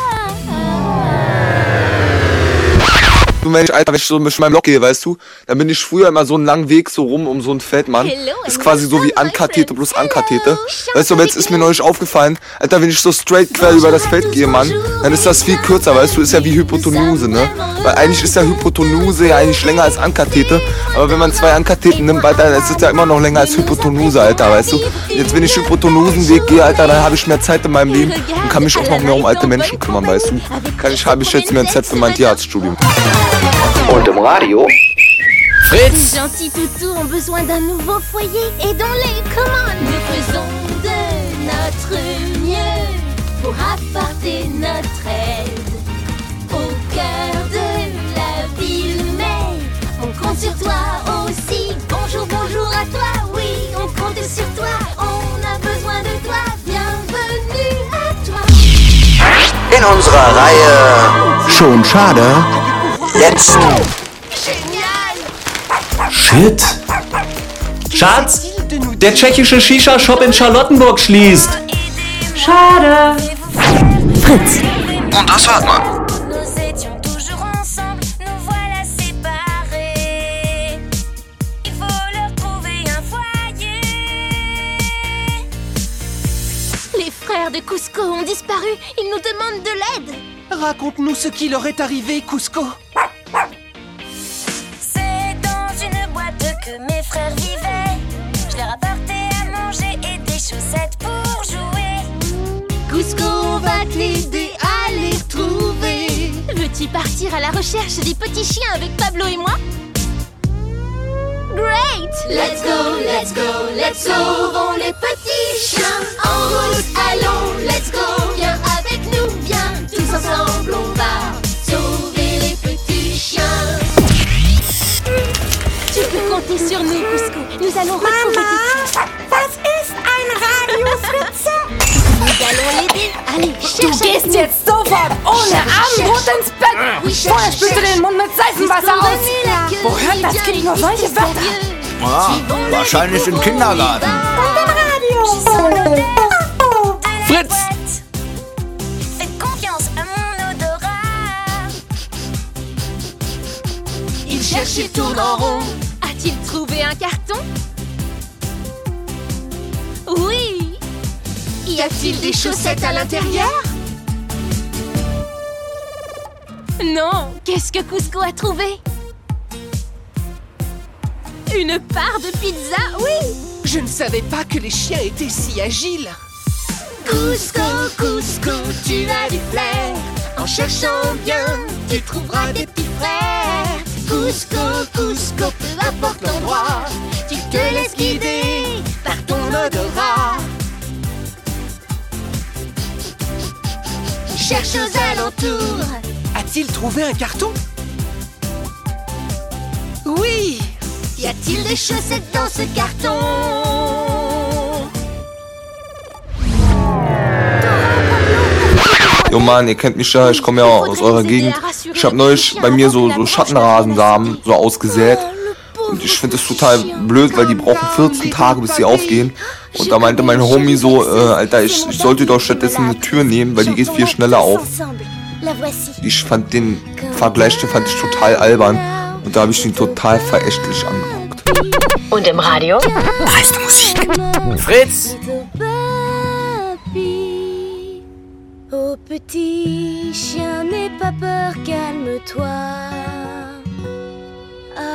Du Mensch, Alter, wenn ich so mit meinem Block gehe, weißt du, dann bin ich früher immer so einen langen Weg so rum um so ein Feld, Mann. Ist quasi so wie Ankatete plus Ankatete. Weißt du, aber jetzt ist mir neulich aufgefallen, Alter, wenn ich so straight quer über das Feld gehe, Mann, dann ist das viel kürzer, weißt du, ist ja wie Hypotenuse, ne? Weil eigentlich ist ja Hypotenuse ja eigentlich länger als Ankatete, aber wenn man zwei Ankateten nimmt, Alter, dann ist es ja immer noch länger als Hypotenuse, Alter, weißt du? Jetzt, wenn ich Hypotenusenweg gehe, Alter, dann habe ich mehr Zeit in meinem Leben und kann mich auch noch mehr um alte Menschen kümmern, weißt du? Kann ich, habe ich jetzt mehr Zeit für mein Tierarztstudium.
Radio?
Fritz!
Les gentils toutous ont besoin d'un nouveau foyer et dans les commandes. Nous faisons de notre mieux pour apporter notre aide au cœur de la ville. Mais on compte sur toi aussi. Bonjour, bonjour à toi. Oui, on compte sur toi. On a besoin de toi. Bienvenue à toi.
In unserer Reihe
Schon schade.
Jetzt
Shit. Schatz, der tschechische Shisha-Shop in Charlottenburg schließt.
Schade.
Fritz.
Und das hört man.
Nous étions toujours ensemble, nous voilà séparés. Il faut leur trouver un foyer.
Les frères de Cusco ont disparu. Ils nous demandent de l'aide.
Raconte-nous ce qui leur est arrivé, Cusco.
Partir à la recherche des petits chiens avec Pablo et moi Great Let's go, let's go, let's sauvons les petits chiens. En route, allons, let's go. Viens avec nous, viens, tous ensemble on va sauver les petits chiens. Tu peux compter sur nous, Cusco. Nous allons retrouver
Mama, was ist ein Radio
Du gehst jetzt sofort ohne Abendbrot ins Bett. Vorher spült du den Mund mit Seifenwasser aus. Wo hört das Kind nur solche Wörter?
Ah, wahrscheinlich im Kindergarten.
Fritz confiance à mon odorat.
Il cherche tourne en rond. A-t-il trouvé un carton Oui Y a-t-il des chaussettes à l'intérieur? Non Qu'est-ce que Cusco a trouvé? Une part de pizza Oui
Je ne savais pas que les chiens étaient si agiles.
Cusco, Cusco, tu as du flair. En cherchant bien, tu trouveras des petits frères. Cusco, Cusco, peu importe l'endroit, tu te laisses guider par ton odorat. Cherche aux alentours.
A-t-il trouvé un carton Oui
Y a-t-il des chaussettes dans ce carton
Jo Mann, ihr kennt mich ja, ich komme ja aus eurer Gegend. Ich habe neulich bei mir so, so Schattenrasensamen so ausgesät. Und ich finde es total blöd, weil die brauchen 14 Tage, bis sie aufgehen. Und da meinte mein Homie so, äh, Alter, ich, ich sollte doch stattdessen eine Tür nehmen, weil die geht viel schneller auf. Ich fand den Vergleich, den fand ich total albern. Und da habe ich ihn total verächtlich angeguckt.
Und im Radio?
Dreiste Musik.
Fritz!
Oh petit chien, n'aie pas peur, calme-toi.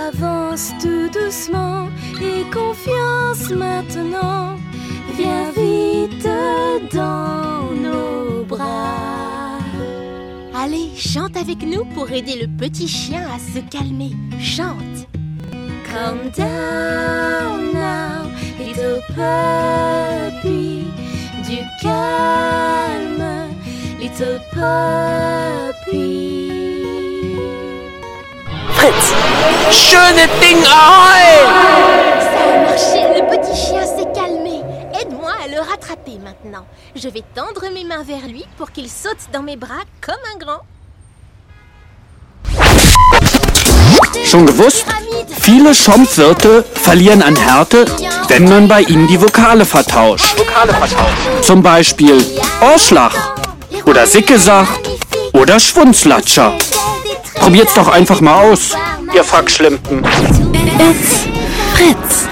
Avance tout doucement et confiance maintenant. Viens vite dans nos bras.
Allez, chante avec nous pour aider le petit chien à se calmer. Chante.
Calm down now, little puppy. Du calme, little puppy.
Fritz! Schöne Ding ahoi!
Ça a marché, le petit chien rattraper maintenant. Je vais tendre mes mains vers lui pour qu'il saute dans mes bras comme un grand.
Schon gewusst? Viele Schompfwirte verlieren an Härte, wenn man bei ihnen die Vokale vertauscht. Zum Beispiel Ohrschlag oder Sickesacht oder Schwunzlatscher. Probiert's doch einfach mal aus, ihr Fackschlimpen.
It's Fritz.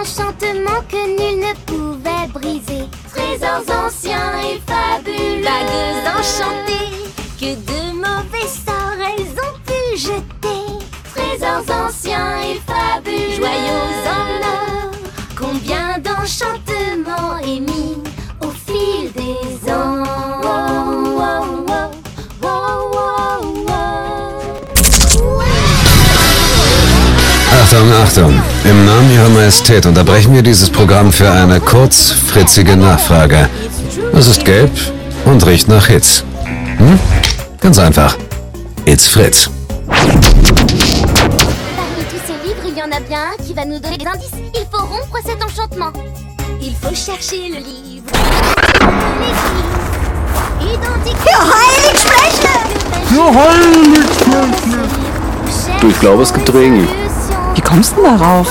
Enchantements que nul ne pouvait briser.
Trésors anciens et fabuleux.
Bagues enchantées que de mauvais sorts elles ont pu jeter.
Trésors anciens et fabuleux.
Joyaux en or, combien d'enchantements
Achtung, Achtung. Im Namen Ihrer Majestät unterbrechen wir dieses Programm für eine kurzfritzige Nachfrage. Es ist gelb und riecht nach Hitz. Hm? Ganz einfach. It's Fritz.
Parmi tous ces livres, il y en a bien un qui va nous donner des indices. Il faut rompre cet enchantement. Il faut chercher le livre. Les livres identiques.
Du, ich glaube, es gibt Regen.
Wie kommst du denn darauf?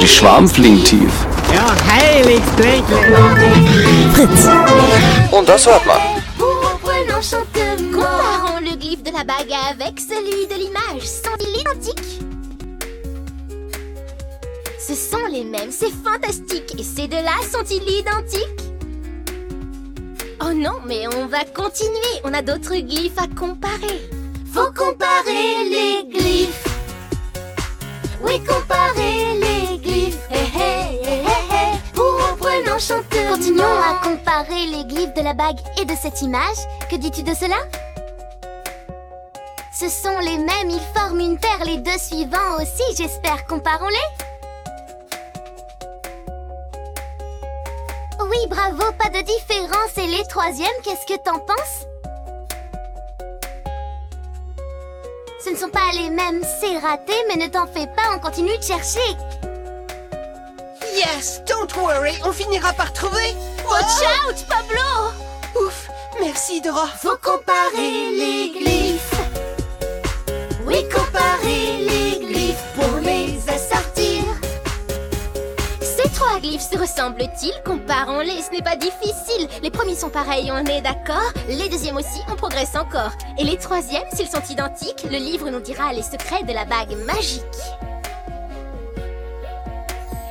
Die Schwarm fliegen tief.
Ja.
Fritz. Und das hört man.
Comparons le glyphe de la bague avec celui de l'image. Sont-ils identiques Ce sont les mêmes, c'est fantastique. Et ces deux-là sont-ils identiques Oh non, mais on va continuer. On a d'autres glyphes à comparer. Faut comparer les glyphes. Oui, comparer les glyphes. Hé hé hé hé hé. Ouvre l'enchantement. Continuons à comparer les glyphes de la bague et de cette image. Que dis-tu de cela? Ce sont les mêmes, ils forment une paire. Les deux suivants aussi, j'espère. Comparons-les. Oui, bravo, pas de différence. Et les troisièmes, qu'est-ce que t'en penses? Ce ne sont pas les mêmes, c'est raté, mais ne t'en fais pas, on continue de chercher.
Yes, don't worry, on finira par trouver.
Watch out, Pablo
Ouf, merci Dora.
Faut comparer les glyphes. Oui, comparer les
Se ressemblent-ils Comparons-les, ce n'est pas difficile. Les premiers sont pareils, on est d'accord. Les deuxièmes aussi, on progresse encore. Et les troisièmes, s'ils sont identiques, le livre nous dira les secrets de la bague magique.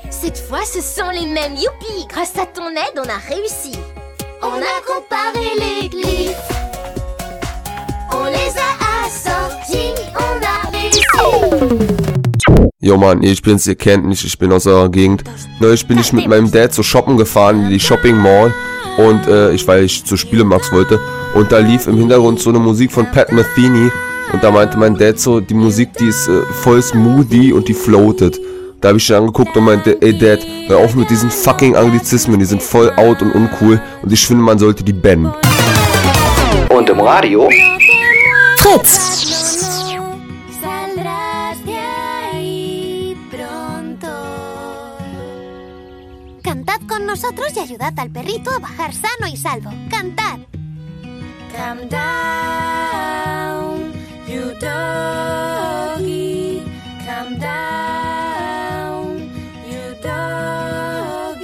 Cette fois, ce sont les mêmes. Youpi Grâce à ton aide, on a réussi.
On a comparé les glyphes. On les a assortis, on a réussi.
Jo Mann, ich bin's, ihr kennt mich, ich bin aus eurer Gegend. Neulich bin ich mit meinem Dad so shoppen gefahren in die Shopping Mall und äh, ich, weil ich zu Spielemax wollte und da lief im Hintergrund so eine Musik von Pat Metheny und da meinte mein Dad so, die Musik, die ist äh, voll smoothie und die floatet. Da habe ich ihn angeguckt und meinte, ey Dad, hör auf mit diesen fucking Anglizismen, die sind voll out und uncool und ich finde, man sollte die bannen.
Und im Radio?
Fritz.
Nosotros y ayudad al perrito a bajar sano y salvo. Cantad.
Calm down, you doggy. Calm down, you doggy.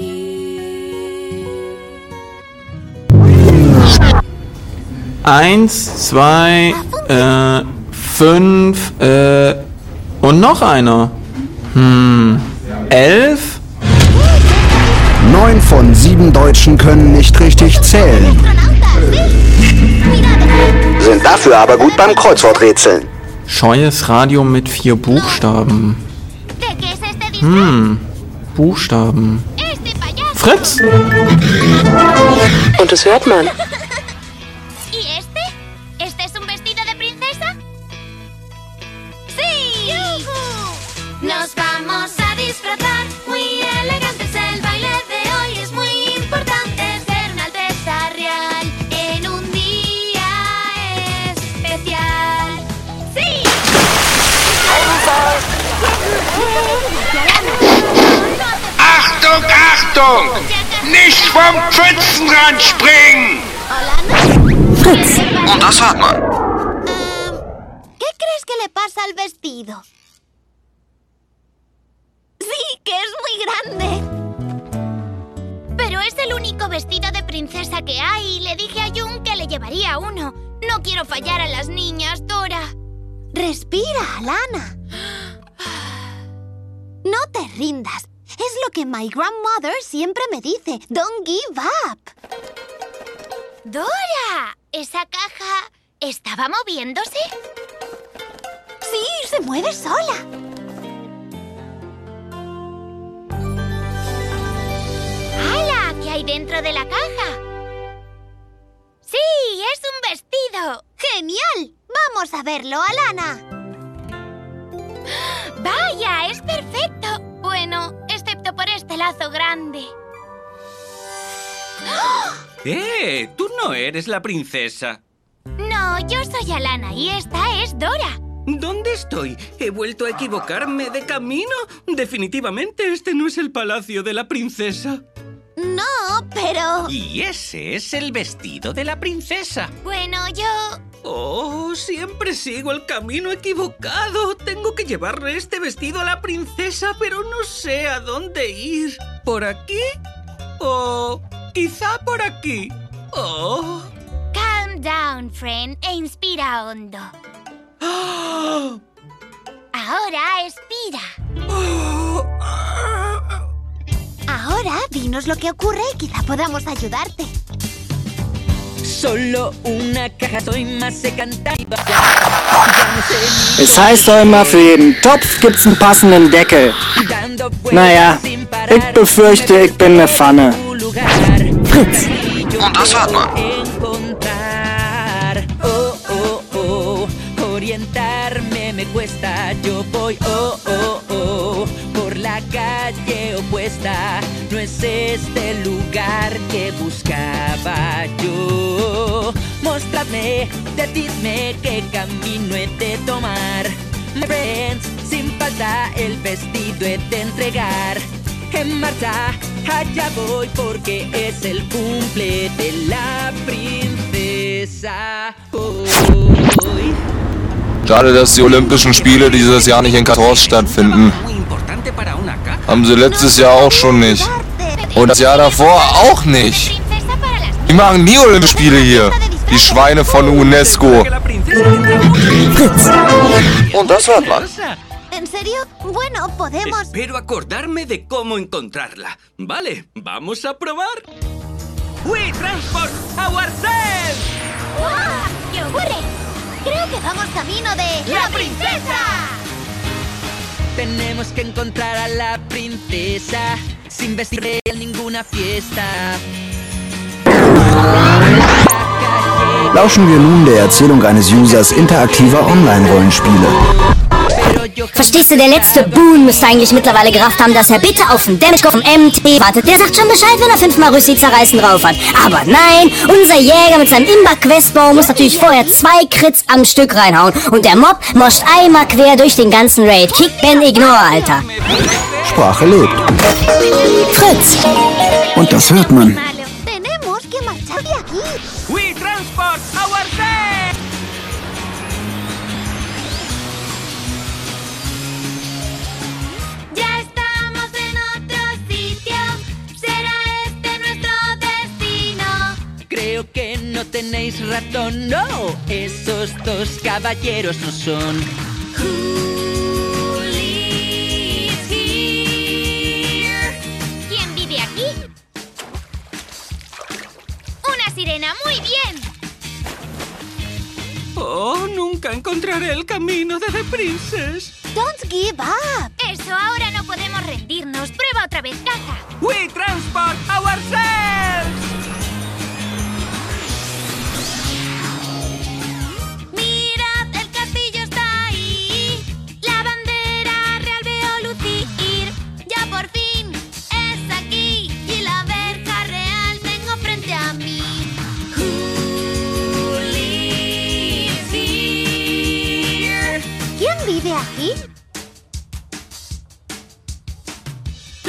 Eins, zwei, äh, fünf, äh, und noch einer. Hm, elf?
Neun von sieben Deutschen können nicht richtig zählen. Sind dafür aber gut beim Kreuzworträtseln.
Scheues Radio mit vier Buchstaben. Hm, Buchstaben. Fritz!
Und das hört man.
Achtung! Nicht vom Pfützenrand springen!
Fritz.
Und das hört man.
¿Qué crees que le pasa al vestido? Sí, que es muy grande. Pero es el único vestido de princesa que hay y le dije a Jun que le llevaría uno. No quiero fallar a las niñas, Dora.
Respira, Alana. No te rindas. Es lo que my grandmother siempre me dice. Don't give up.
Dora, ¿esa caja estaba moviéndose?
Sí, se mueve sola.
¡Hala! ¿Qué hay dentro de la caja? ¡Sí! ¡Es un vestido!
¡Genial! Vamos a verlo, Alana.
¡Vaya! ¡Es perfecto! Grande.
¡Eh! Tú no eres la princesa.
No, yo soy Alana y esta es Dora.
¿Dónde estoy? ¿He vuelto a equivocarme de camino? Definitivamente este no es el palacio de la princesa.
No, pero...
Y ese es el vestido de la princesa.
Bueno, yo...
Oh, siempre sigo el camino equivocado. Tengo que llevarle este vestido a la princesa, pero no sé a dónde ir. ¿Por aquí? ¿O quizá por aquí? Oh.
Calm down, friend, e inspira hondo. Ahora expira.
Ahora dinos lo que ocurre y quizá podamos ayudarte.
Es heißt doch immer, für jeden Topf gibt's einen passenden Deckel. Naja, ich befürchte, ich bin eine Pfanne. Fritz.
Und das hört man.
Oh, oh, oh, orientarme me cuesta. Yo voy, oh, oh, oh, por la calle opuesta. No es este lugar que buscaba yo. Mostradme, decidme qué camino he de tomar. My friends, sin falta el vestido he de entregar. En marcha, allá voy porque es el cumple de la princesa. Hoy.
Schade, dass die Olympischen Spiele dieses Jahr nicht in Katar stattfinden. Haben sie letztes Jahr auch schon nicht. Und das Jahr davor auch nicht. Die machen nie Olympische Spiele hier. Die Schweine von UNESCO.
Und das hört man.
¿En serio? Bueno, podemos...
Espero acordarme de cómo encontrarla. Vale, vamos a probar. We transport ourselves.
¡Guau! ¿Qué ocurre?
Creo que vamos camino de...
¡La princesa!
Tenemos que encontrar a la princesa sin vestir en ninguna fiesta.
Lauschen wir nun der Erzählung eines Users interaktiver Online-Rollenspiele.
Verstehst du, der letzte Boon müsste eigentlich mittlerweile gerafft haben, dass er bitte auf den Damage vom MT wartet. Der sagt schon Bescheid, wenn er fünfmal Rüssi zerreißen drauf hat. Aber nein, unser Jäger mit seinem Imba-Questbau muss natürlich vorher zwei Crits am Stück reinhauen. Und der Mob moscht einmal quer durch den ganzen Raid. Kick Ben Ignore, Alter.
Sprache lebt.
Fritz.
Und das hört man.
Tenéis razón, no. Esos dos caballeros no son.
Who lives here? ¿Quién vive aquí? Una sirena, muy bien.
Oh, nunca encontraré el camino de The Princess.
Don't give up.
Eso, ahora no podemos rendirnos. Prueba otra vez, caja.
We transport ourselves!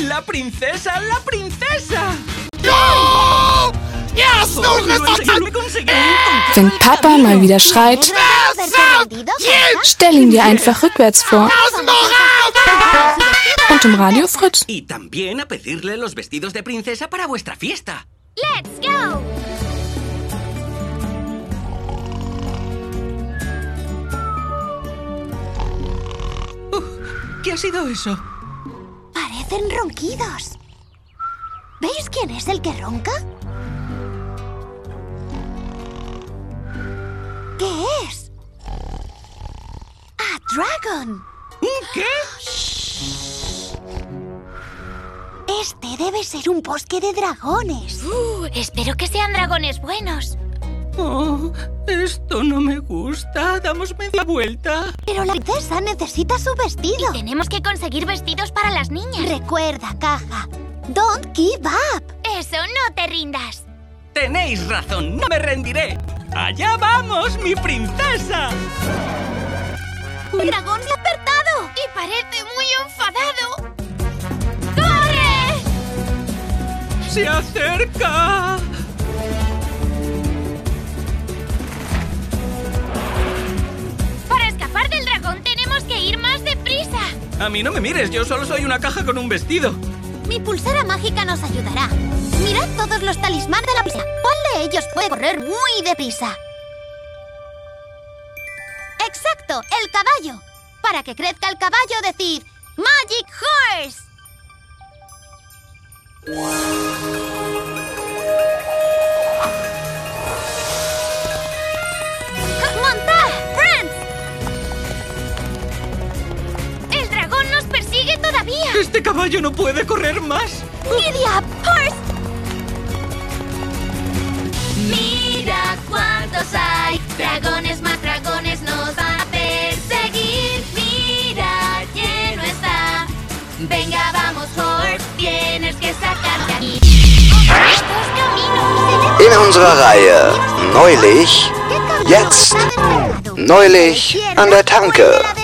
¡La
princesa! ¡La princesa!
¡No! ¡Ya
Oh, lo he conseguido, lo he conseguido.
Wenn Papa mal wieder schreit, stell ihn dir einfach rückwärts vor. Und im Radio Fritz.
Y también a pedirle los vestidos de princesa para vuestra fiesta.
Let's go.
¿Qué ha sido eso?
Parecen ronquidos. ¿Veis quién es el que ronca? ¿Qué es? ¡A dragon!
¿Un qué?
Este debe ser un bosque de dragones.
Uh, espero que sean dragones buenos.
Oh, esto no me gusta. Damos media vuelta.
Pero la princesa necesita su vestido.
Y tenemos que conseguir vestidos para las niñas.
Recuerda, caja. Don't give up.
Eso, no te rindas.
Tenéis razón, no me rendiré. ¡Allá vamos, mi princesa!
¡Un dragón despertado!
Y parece muy enfadado. ¡Corre!
¡Se acerca! A mí no me mires, yo solo soy una caja con un vestido.
Mi pulsera mágica nos ayudará. Mirad todos los talismanes de la prisa. ¿Cuál de ellos puede correr muy deprisa? Exacto, el caballo. Para que crezca el caballo, decid Magic Horse.
Este caballo no puede correr más.
¡Giddy up, Horse!
Mira cuántos hay. Dragones más dragones nos van a perseguir. Mira, lleno está. Venga, vamos, Horse. Tienes que sacarte aquí. Dos caminos.
In unserer Reihe Neulich, jetzt, neulich an der Tanke.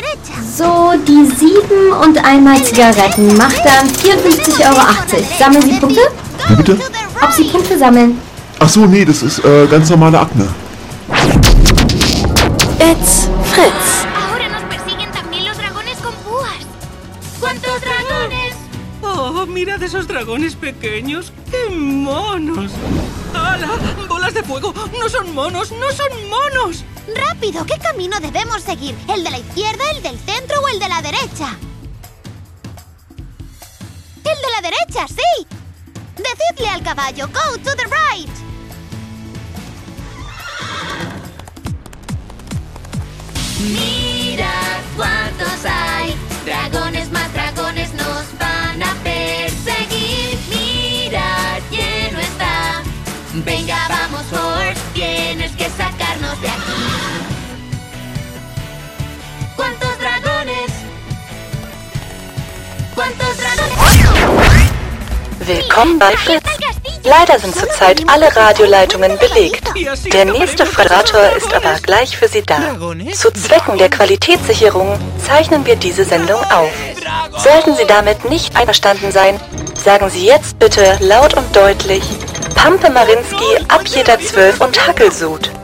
So, die 7 und einmal Zigaretten macht dann 54,80 Euro. Sammeln Sie Punkte?
Wie bitte?
Ob Sie Punkte sammeln?
Ach so, nee, das ist äh, ganz normale Akne.
It's Fritz.
Oh, mirad esos dragones pequeños. ¡Qué monos! ¡Hala! ¡Bolas de fuego! ¡No son monos! ¡No son monos!
¡Rápido! ¿Qué camino debemos seguir? ¿El de la izquierda, el del centro o el de la derecha? ¡El de la derecha, sí! Decidle al caballo, go to the right.
Mira cuántos hay. Dragones más dragones nos van a perseguir. Mira, lleno está. Venga, vamos, Horse. Tienes sacarnos de aquí. ¿Cuántos dragones? ¿Cuántos dragones?
Willkommen bei Fritz. Leider sind zurzeit alle Radioleitungen belegt. Der nächste Moderator ist aber gleich für Sie da. Zu Zwecken der Qualitätssicherung zeichnen wir diese Sendung auf. Sollten Sie damit nicht einverstanden sein, sagen Sie jetzt bitte laut und deutlich Pampe Marinski, Abjeder 12 und Hackelsud.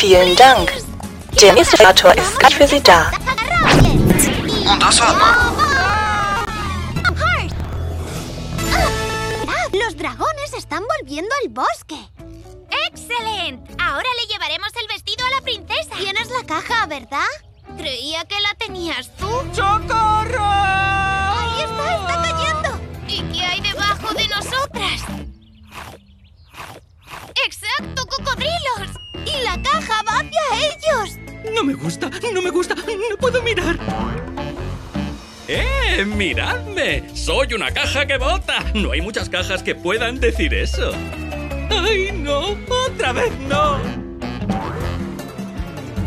Vielen Dank. Der ist gleich für Sie da.
Und das.
Los dragones están volviendo al bosque.
¡Excelente! Ahora le llevaremos el vestido a la princesa.
Tienes la caja, ¿verdad?
Creía que la tenías tú.
¡Socorro!
Ahí está, está cayendo.
¿Y qué hay debajo de nosotras? ¡Exacto, cocodrilos!
Y la caja va hacia ellos.
No me gusta, no me gusta, no puedo mirar. ¡Eh! ¡Miradme! ¡Soy una caja que bota! No hay muchas cajas que puedan decir eso. ¡Ay, no! ¡Otra vez no!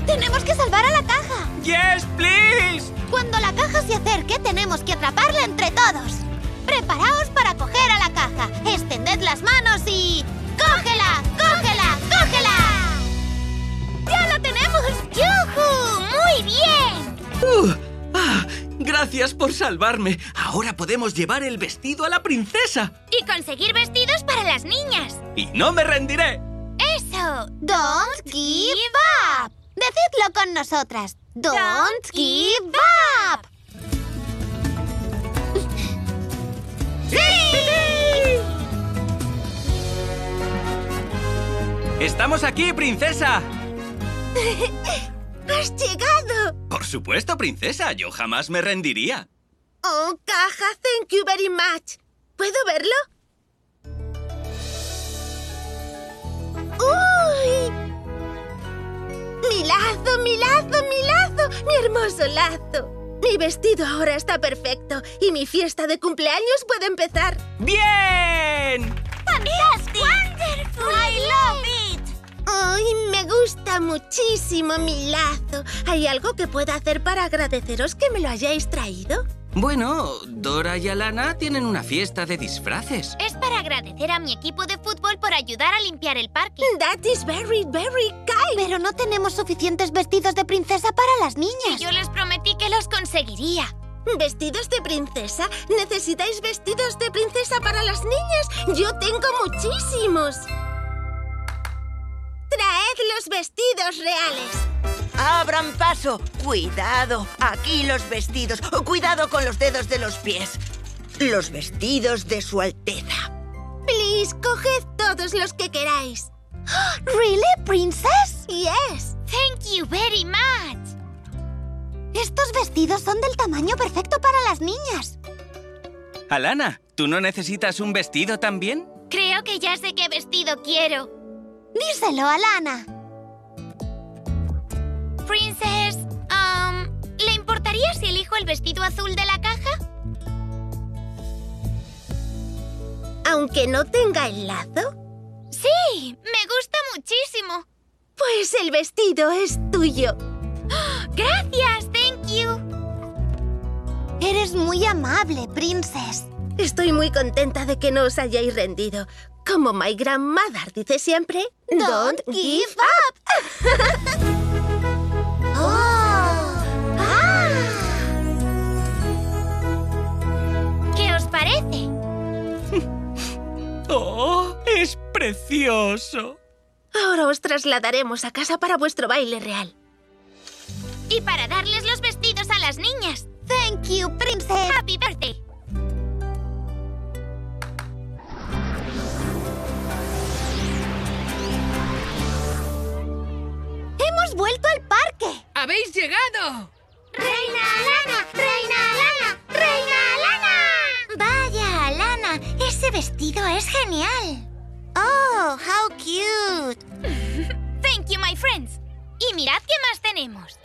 Tenemos que salvar a la caja.
¡Yes, please!
Cuando la caja se acerque, tenemos que atraparla entre todos. Preparaos para coger a la caja. Extended las manos y... ¡Cógela! ¡Cógela! ¡Cógela! ¡Ya la tenemos!
¡Yujú! ¡Muy bien!
Uh, ah, gracias por salvarme. Ahora podemos llevar el vestido a la princesa.
Y conseguir vestidos para las niñas.
Y no me rendiré.
¡Eso!
Don't give up. Decidlo con nosotras. Don't give up.
¡Estamos aquí, princesa!
¡Has llegado!
Por supuesto, princesa. Yo jamás me rendiría.
Oh, caja, thank you very much. ¿Puedo verlo? ¡Uy! ¡Mi lazo, mi lazo, mi lazo! ¡Mi hermoso lazo! Mi vestido ahora está perfecto y mi fiesta de cumpleaños puede empezar.
¡Bien!
¡Fantástico! ¡Wonderful! ¡I love it! ¡Ay, me gusta muchísimo mi lazo! ¿Hay algo que pueda hacer para agradeceros que me lo hayáis traído?
Bueno, Dora y Alana tienen una fiesta de disfraces.
Es para agradecer a mi equipo de fútbol por ayudar a limpiar el parque.
That is very, very kind. Pero no tenemos suficientes vestidos de princesa para las niñas.
Y yo les prometí que los conseguiría.
¿Vestidos de princesa? ¿Necesitáis vestidos de princesa para las niñas? Yo tengo muchísimos. Traed los vestidos reales.
Abran paso. Cuidado. Aquí los vestidos. Cuidado con los dedos de los pies. Los vestidos de su Alteza.
Please, coged todos los que queráis. ¿Really, princess? Yes.
Thank you very much.
Estos vestidos son del tamaño perfecto para las niñas.
Alana, ¿tú no necesitas un vestido también?
Creo que ya sé qué vestido quiero.
Díselo a Lana.
Princess, um, ¿le importaría si elijo el vestido azul de la caja?
Aunque no tenga el lazo.
Sí, me gusta muchísimo.
Pues el vestido es tuyo.
Gracias, thank you.
Eres muy amable, Princess. Estoy muy contenta de que no os hayáis rendido. Como my grandmother dice siempre, don't, give up.
oh.
ah.
¿Qué os parece?
¡Oh! ¡Es precioso!
Ahora os trasladaremos a casa para vuestro baile real.
Y para darles los vestidos a las niñas.
Thank you, Princess.
Happy birthday.
¡Hemos vuelto al parque!
¡Habéis llegado!
¡Reina Alana! ¡Reina Alana! ¡Reina Alana!
Vaya, Alana, ese vestido es genial. Oh, how cute.
Thank you, my friends. Y mirad qué más tenemos.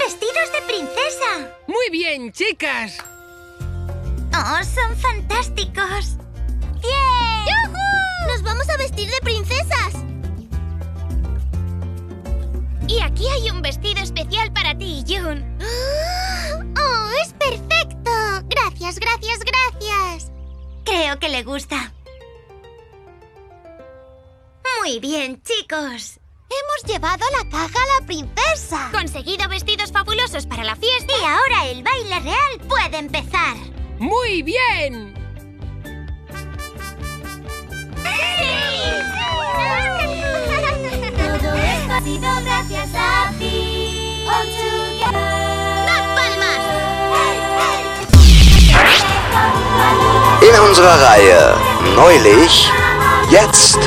Vestidos de princesa.
Muy bien, chicas.
Oh, son fantásticos.
¡Bien!
¡Yujú! Nos vamos a vestir de princesas.
Y aquí hay un vestido especial para ti, June.
¡Oh, es perfecto! Gracias, gracias, gracias. Creo que le gusta. Muy bien, chicos. Hemos llevado la caja a la princesa.
Conseguido vestidos fabulosos
para la fiesta. Y ahora el baile real puede empezar.
Muy bien.
Esto ha sido gracias a ti. All together.
¡Las palmas!
In unserer Reihe Neulich, jetzt,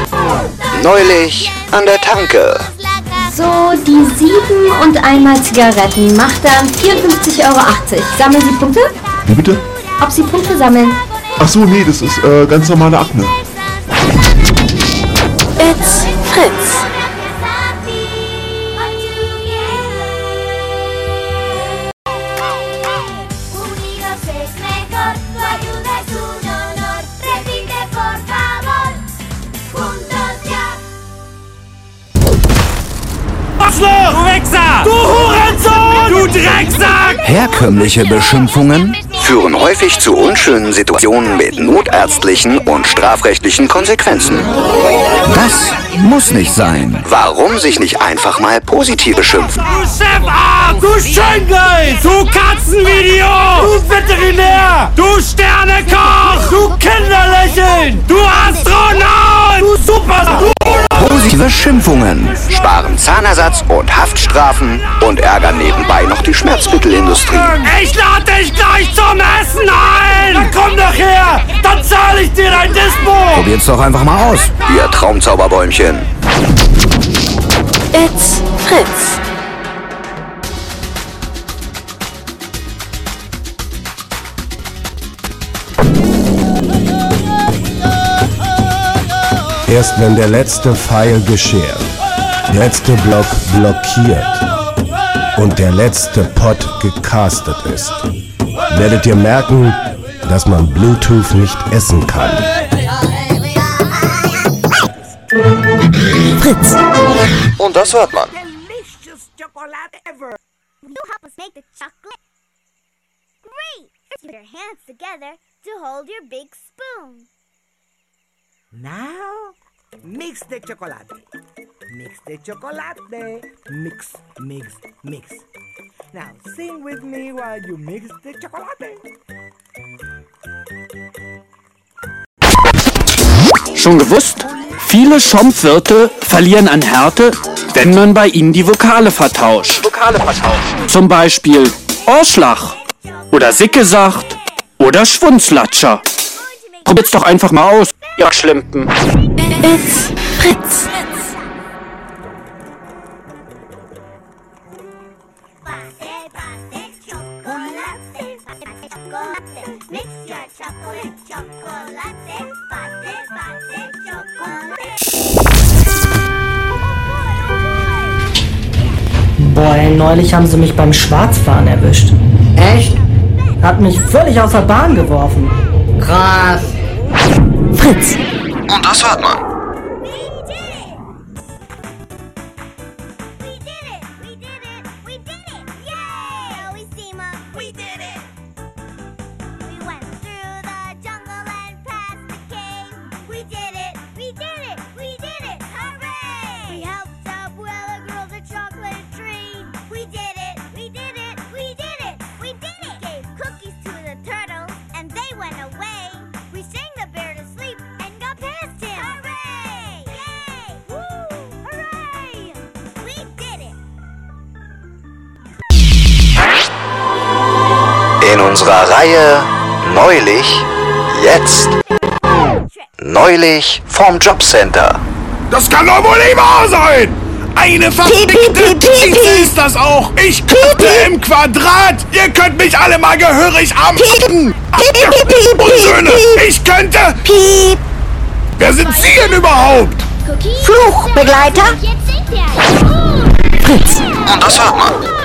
neulich an der Tanke.
So, die 7 und einmal Zigaretten macht dann 54,80 Euro. Sammeln Sie Punkte?
Wie bitte?
Ob Sie Punkte sammeln?
Ach so, nee, das ist äh, ganz normale Akne.
It's
Herkömmliche Beschimpfungen führen häufig zu unschönen Situationen mit notärztlichen und strafrechtlichen Konsequenzen. Das muss nicht sein. Warum sich nicht einfach mal positiv beschimpfen?
Du Chefarzt! Du Schöngeist! Du Katzenvideo! Du Veterinär! Du Sternekoch! Du Kinderlächeln! Du Astronaut! Du Super... Du
Positive Schimpfungen sparen Zahnersatz und Haftstrafen und ärgern nebenbei noch die Schmerzmittelindustrie.
Ich lade dich gleich zum Essen ein! Dann komm doch her! Dann zahle ich dir dein Dispo!
Probiert's doch einfach mal aus, ihr Traumzauberbäumchen.
It's Fritz.
Erst wenn der letzte Pfeil beschert, der letzte Block blockiert und der letzte Pot gecastet ist, werdet ihr merken, dass man Bluetooth nicht essen kann.
Fritz. Und das hört man.
You help us make the chocolate. Great! Put your hands together to hold your big spoon.
Now, mix the chocolate. Mix the chocolate. Mix, mix, mix. Now, sing with me while you mix the chocolate.
Schon gewusst? Viele Schompfwirte verlieren an Härte, wenn man bei ihnen die Vokale vertauscht. Vokale vertauscht. Zum Beispiel Ohrschlag oder Sickesacht oder Schwunzlatscher. Probiert's doch einfach mal aus, ihr Schlimpen.
It's Fritz.
Boah, ey, neulich haben sie mich beim Schwarzfahren erwischt. Echt? Hat mich völlig aus der Bahn geworfen. Krass.
Fritz.
Und das hört man. Unserer Reihe Neulich, jetzt. Neulich vom Jobcenter.
Das kann doch wohl nicht wahr sein! Eine verfickte Trize ist das auch! Ich könnte im Quadrat! Ihr könnt mich alle mal gehörig ihr Söhne! Ich könnte...
Piep!
Wer sind Sie denn überhaupt?
Fluchbegleiter?
Fritz.
Und das hört man.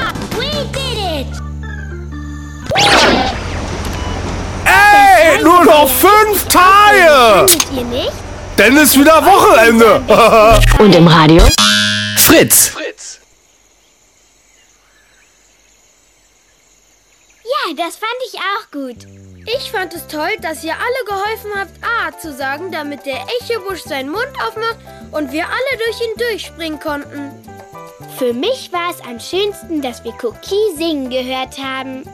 Ey, nur noch fünf Tage!
Ihr nicht?
Denn ist wieder Wochenende!
Und im Radio?
Fritz.
Ja, das fand ich auch gut. Ich fand es toll, dass ihr alle geholfen habt, A zu sagen, damit der Echobusch seinen Mund aufmacht und wir alle durch ihn durchspringen konnten. Für mich war es am schönsten, dass wir Cookie singen gehört haben.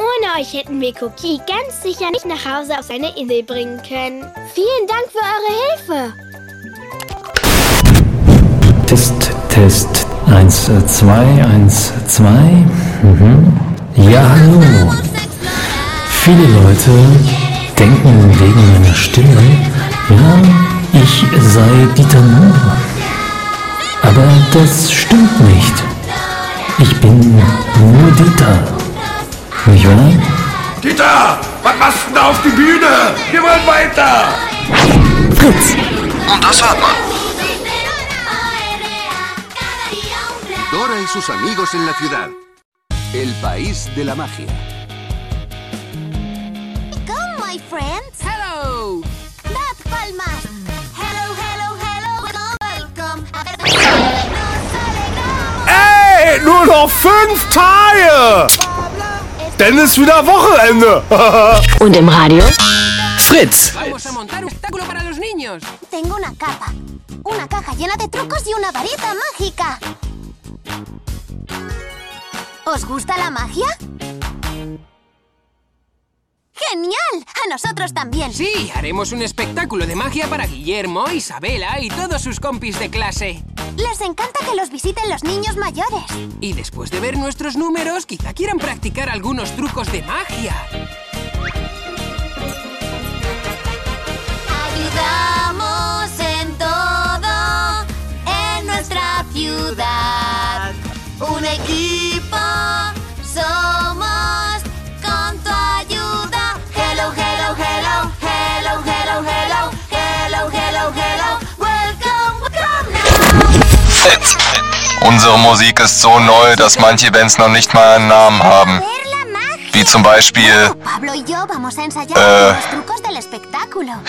Ohne euch hätten wir Cookie ganz sicher nicht nach Hause auf seine Insel bringen können. Vielen Dank für eure Hilfe.
Test, Test. 1, 2, 1, 2. Mhm. Ja, hallo. Viele Leute denken wegen meiner Stimme, ja, ich sei Dieter Mohr. Aber das stimmt nicht. Ich bin nur Dieter. Nicht wahr?
Dieter, was machst du denn da auf die Bühne? Wir wollen weiter.
Fritz.
Und das hört man. Dora y sus amigos en la ciudad. El país de la magia.
Come, my friends. Hello. Dad palmas. Hello, hello, hello. Welcome, welcome.
Ey, nur noch fünf Tage. Dann ist wieder Wochenende.
Und im Radio?
Fritz.
Vamos a montar un espectáculo para los niños.
Tengo una capa, una caja llena de trucos y una varita mágica. ¿Os gusta la magia? ¡Genial! A nosotros también.
Sí, haremos un espectáculo de magia para Guillermo, Isabela y todos sus compis de clase.
Les encanta que los visiten los niños mayores.
Y después de ver nuestros números, quizá quieran practicar algunos trucos de magia.
Unsere Musik ist so neu, dass manche Bands noch nicht mal einen Namen haben. Wie zum Beispiel,
ensayar
Äh.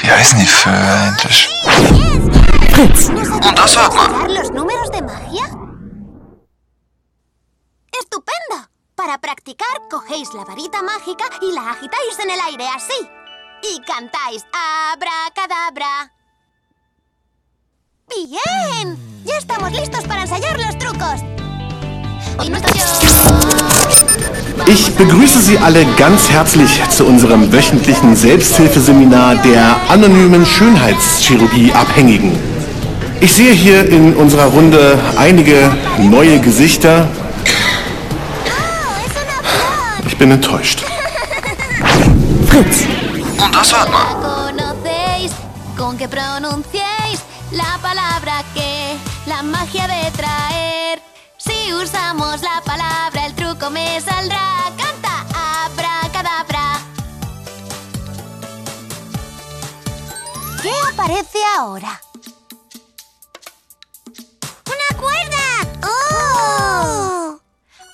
wie heißen die Vögel eigentlich?
Fritz.
Und das hört man.
¡Estupendo! Para practicar, cogéis la varita mágica y la agitáis en el aire así. Y cantáis abracadabra. ¡Bien! Ya estamos listos para ensayar los trucos.
Ich begrüße Sie alle ganz herzlich zu unserem wöchentlichen Selbsthilfeseminar der anonymen Schönheitschirurgie Abhängigen. Ich sehe hier in unserer Runde einige neue Gesichter. Ich bin enttäuscht.
Fritz. Und das hört man.
La palabra que la magia de traer. Si usamos la palabra, el truco me saldrá. Canta abracadabra. ¿Qué aparece ahora? ¡Una cuerda! ¡Oh!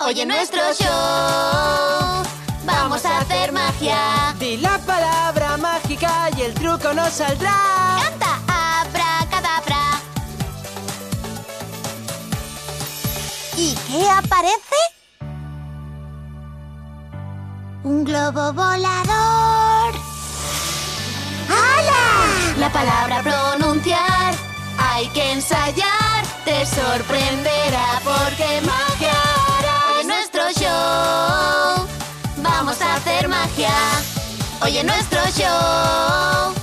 Oye nuestro show. Vamos a hacer magia.
Di la palabra mágica y el truco nos saldrá.
Canta qué aparece? Un globo volador. ¡Hala! La palabra pronunciar hay que ensayar. Te sorprenderá porque magia hará. En nuestro show vamos a hacer magia. Hoy en nuestro show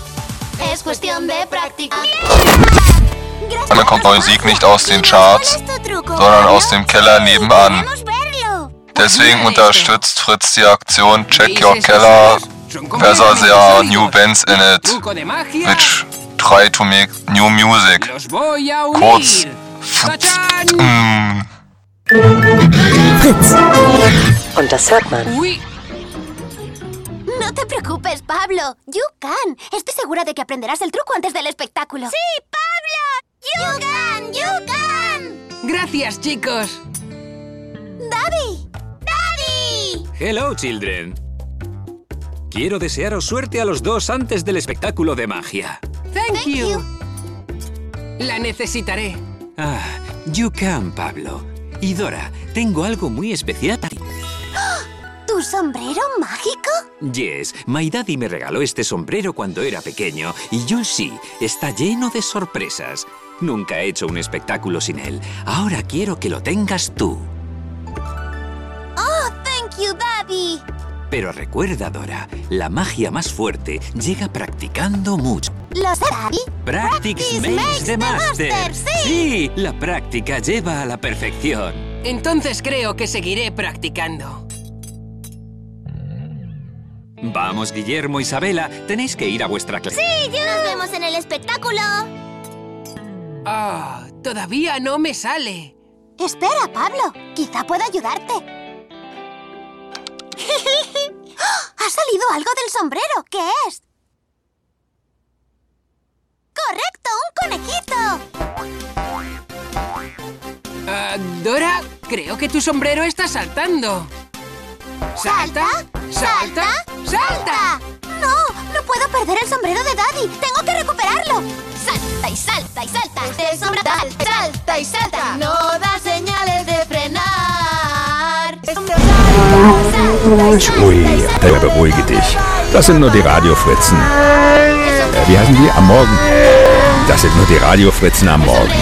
es cuestión de práctica.
Kommt Musik nicht aus den Charts, sondern aus dem Keller nebenan. Deswegen unterstützt Fritz die Aktion Check Your Keller, where there new bands in it, which try to make new music. Kurz. Mm.
Fritz. Und das hört man.
No te preocupes, Pablo. You can. Estoy segura de que aprenderás el truco antes del espectáculo. ¡Sí, Pablo! You can, you can.
Gracias, chicos.
¡Daddy! ¡Daddy!
Hello, children. Quiero desearos suerte a los dos antes del espectáculo de magia.
Thank, you. La necesitaré.
Ah, you can, Pablo. Y Dora, tengo algo muy especial para ti.
¿Tu sombrero mágico?
Yes, my daddy me regaló este sombrero cuando era pequeño y yo sí, está lleno de sorpresas. Nunca he hecho un espectáculo sin él. Ahora quiero que lo tengas tú.
Oh, thank you, Daddy.
Pero recuerda, Dora, la magia más fuerte llega practicando mucho.
¿Lo sé, Daddy?
Practice makes the master. Sí, la práctica lleva a la perfección.
Entonces creo que seguiré practicando.
Vamos, Guillermo, Isabela, tenéis que ir a vuestra clase.
Sí, yo. Nos vemos en el espectáculo.
Ah, todavía no me sale.
Espera, Pablo. Quizá pueda ayudarte. ¡Ha salido algo del sombrero! ¿Qué es? ¡Correcto! ¡Un conejito!
Ah, Dora, creo que tu sombrero está saltando. ¿Salta? ¿Salta? ¡Salta!
¡No! ¡No puedo perder el sombrero de Daddy! ¡Tengo que recuperarlo! ¡Salta y salta y salta! ¡Este sombrero salta, salta y salta! ¡No da señales de frenar! ¡Este sombrero salta,
Ui, beruhige dich. Das sind nur die Radiofritzen. Äh, wie heißen die? Am Morgen. Das sind nur die Radiofritzen am Morgen.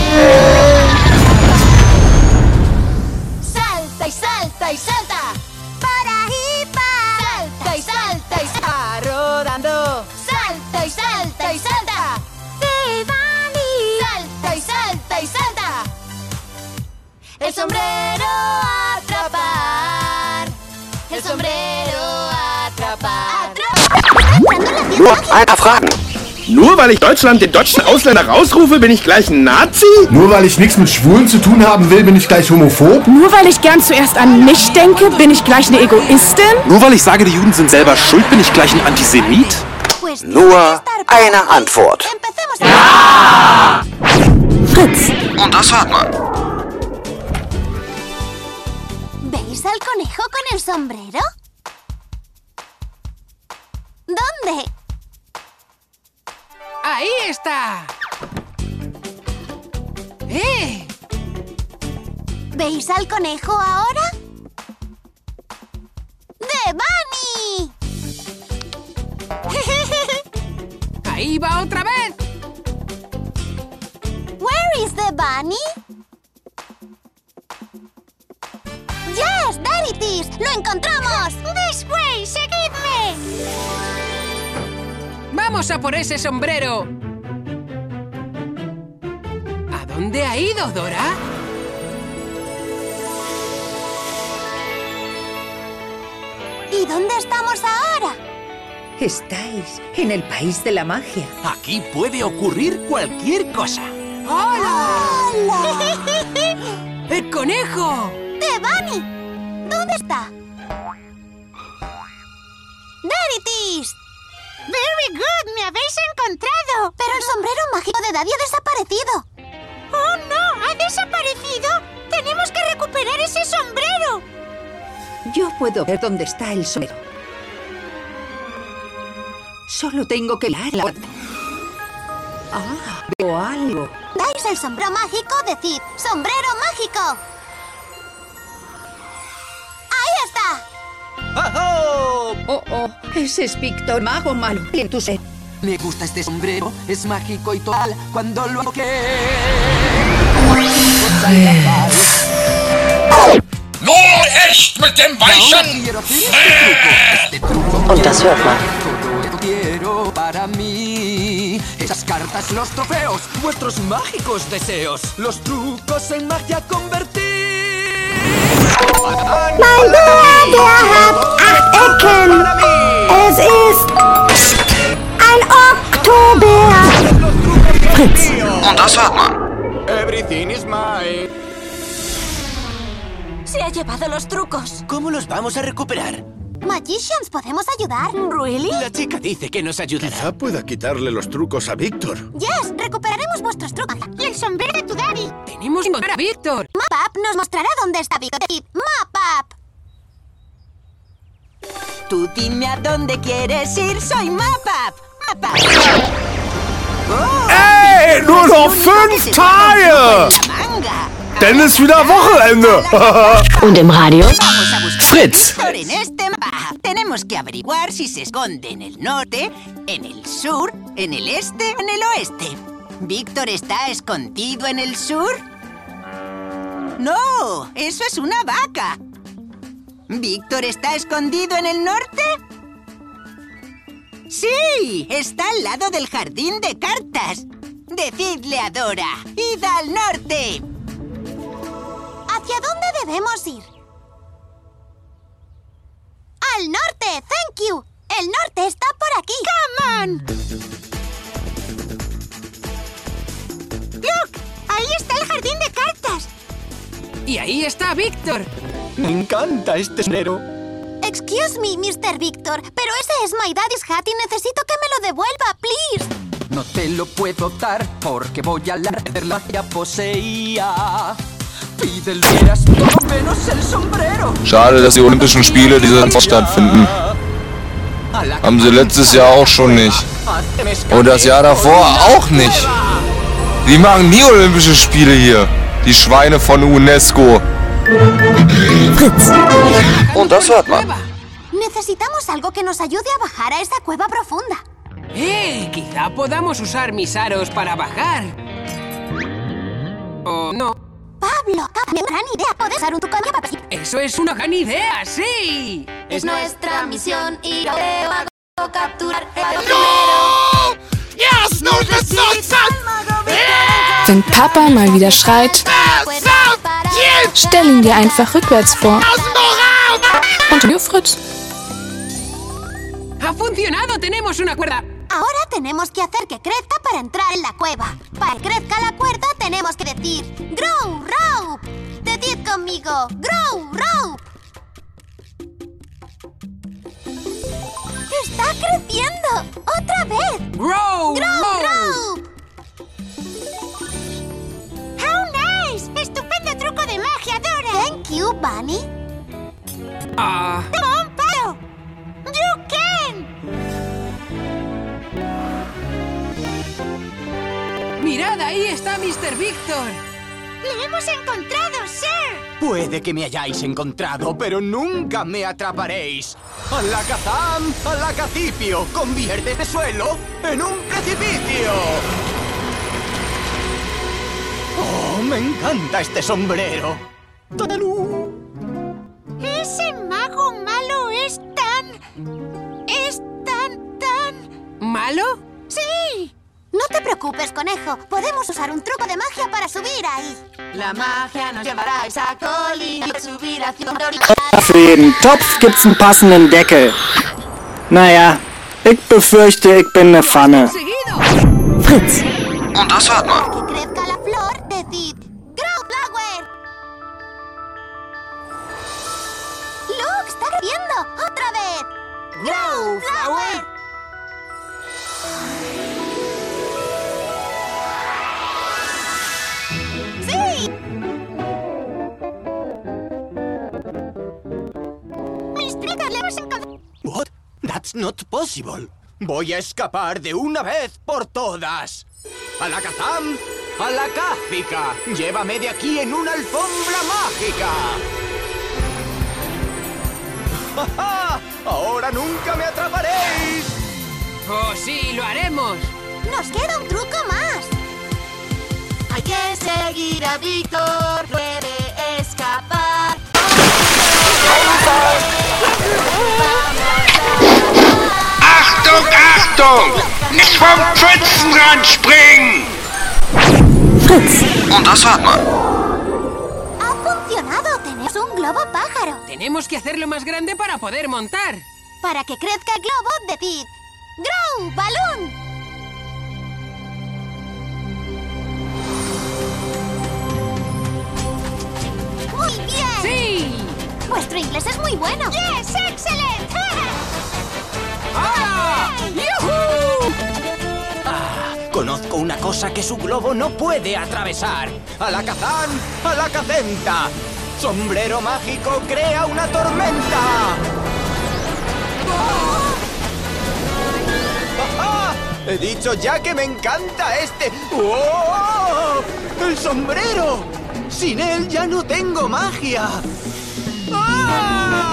Nur einer fragen. Nur weil ich Deutschland den deutschen Ausländer rausrufe, bin ich gleich ein Nazi?
Nur weil ich nichts mit Schwulen zu tun haben will, bin ich gleich homophob?
Nur weil ich gern zuerst an mich denke, bin ich gleich eine Egoistin?
Nur weil ich sage, die Juden sind selber schuld, bin ich gleich ein Antisemit?
Nur eine Antwort.
Fritz.
Und das hört man.
¿Veis al conejo con el sombrero? ¿Dónde?
¡Ahí está! ¡Eh!
¿Veis al conejo ahora? ¡De Bunny!
¡Ahí va otra vez!
Where is the bunny? Yes, there it is. ¡Lo encontramos! This way, seguidme.
¡Vamos a por ese sombrero! ¿A dónde ha ido, Dora?
¿Y dónde estamos ahora?
Estáis en el país de la magia.
Aquí puede ocurrir cualquier cosa.
¡Hola!
¡El conejo!
¡De Bunny! ¿Dónde está? ¡There it is! ¡Very good! ¡Me habéis encontrado! Pero el sombrero mágico de Daddy ha desaparecido. ¡Oh, no! ¡Ha desaparecido! ¡Tenemos que recuperar ese sombrero!
Yo puedo ver dónde está el sombrero. Solo tengo que mirar la Ah, veo algo.
Dais el sombrero mágico, decid ¡Sombrero mágico! ¡Ahí está!
¡Oh, oh! Ese es Víctor Mago Malo. En tu ser.
Me gusta este sombrero, es mágico y total cuando lo que...
Nur echt mit dem weichen...
Und das hört man.
Quiero para mí esas cartas, los trofeos, vuestros mágicos deseos, los trucos en magia convertir.
Mein Bär, der hat acht Ecken. Es ist ein Oktobär.
Fritz.
Und das hört man.
Everything is mine.
Se ha llevado los trucos.
¿Cómo los vamos a recuperar?
Magicians, ¿podemos ayudar?
¿Really? La chica dice que nos ayudará.
Quizá pueda quitarle los trucos a Víctor.
Yes, recuperaremos vuestros trucos. Y el sombrero de tu daddy.
¡Tenemos que encontrar a Víctor!
Mapap nos mostrará dónde está Víctor. Mapap.
Tú dime a dónde quieres ir, soy Mapap. Mapap.
Nur noch fünf Dann ist wieder Wochenende.
Und im Radio?
Fritz.
En este mapa tenemos que averiguar si se esconde en el norte, en el sur, en el este o en el oeste. ¿Víctor está escondido en el sur? No, eso es una vaca. ¿Víctor está escondido en el norte? Sí, está al lado del jardín de cartas. Decidle a Dora, id al norte.
¿Hacia dónde debemos ir? ¡Al norte! ¡Thank you! ¡El norte está por aquí!
¡Come on!
¡Look! ¡Ahí está el jardín de cartas!
Y ahí está Víctor.
Me encanta este sombrero.
Excuse me, Mr. Víctor, pero ese es my daddy's hat y necesito que me lo devuelva, please.
No te lo puedo dar porque voy a la la ya poseía.
Schade, dass die Olympischen Spiele dieses Jahr stattfinden. Haben sie letztes Jahr auch schon nicht. Und das Jahr davor auch nicht. Die machen nie Olympische Spiele hier. Die Schweine von UNESCO.
Fritz.
Und das hört man.
Necesitamos algo que nos ayude a bajar a esa cueva profunda.
¡Eh! Quizá podamos usar mis aros para bajar. ¿O no?
Pablo, una gran idea. Puedes usar un tucán para
¡Eso es una gran idea! ¡Sí!
Es nuestra misión ir a Mago capturar el
Yes, no, das ist
Wenn Papa mal wieder schreit, stell ihn dir einfach rückwärts vor. Und du, Fritz.
¡Ha funcionado! ¡Tenemos una cuerda!
Ahora tenemos que hacer que crezca para entrar en la cueva. Para que crezca la cuerda tenemos que decir Grow Rope. Decid conmigo Grow Rope. ¡Está creciendo! ¡Otra vez!
¡Grow!
¡Grow
Rope!
Rope! ¡How nice! ¡Estupendo truco de magia, Dora! Thank you, Bunny.
Ah.
¡Toma un palo! ¡You can!
¡Mirad, ahí está Mr. Víctor!
¡Le hemos encontrado, Sir!
Puede que me hayáis encontrado, pero nunca me atraparéis. ¡Alakazam! ¡Alakacipio! ¡Convierte este suelo en un precipicio! ¡Oh, me encanta este sombrero! ¡Tadalú!
Ese mago malo es tan... es tan, tan...
¿Malo?
¡Sí! No te preocupes, conejo. Podemos usar un truco de magia para subir ahí.
La magia nos llevará a esa colina y subir hacia un
Für jeden Topf gibt's einen passenden Deckel. Naja, ich befürchte, ich bin eine Pfanne.
Fritz.
Und das hört man.
Otra vez. Grow Flower. Hemos encontrado.
What? That's not possible. Voy a escapar de una vez por todas. ¡Alakazam! ¡Alacáfica! ¡Llévame de aquí en una alfombra mágica! ¡Ja, ja! ¡Ahora nunca me atraparéis!
¡Oh, sí, lo haremos!
Nos queda un truco más.
Hay que seguir a Víctor,
Achtung, Achtung! Nicht vom Pfützenrand springen!
Fritz.
Und das hört man.
Ha funcionado. Tenemos un globo pájaro.
Tenemos que hacerlo más grande para poder montar.
Para que crezca el globo, decid Grow Balloon. Muy bien.
¡Sí!
Vuestro inglés es muy bueno. Yes, excellent.
¡Ah! ¡Yujú!
Ah, conozco una cosa que su globo no puede atravesar. ¡Alakazam! ¡Alakacenta! ¡Sombrero mágico crea una tormenta! ¡Ah! He dicho ya que me encanta este... ¡Oh! ¡El sombrero! Sin él ya no tengo magia. ¡Ah!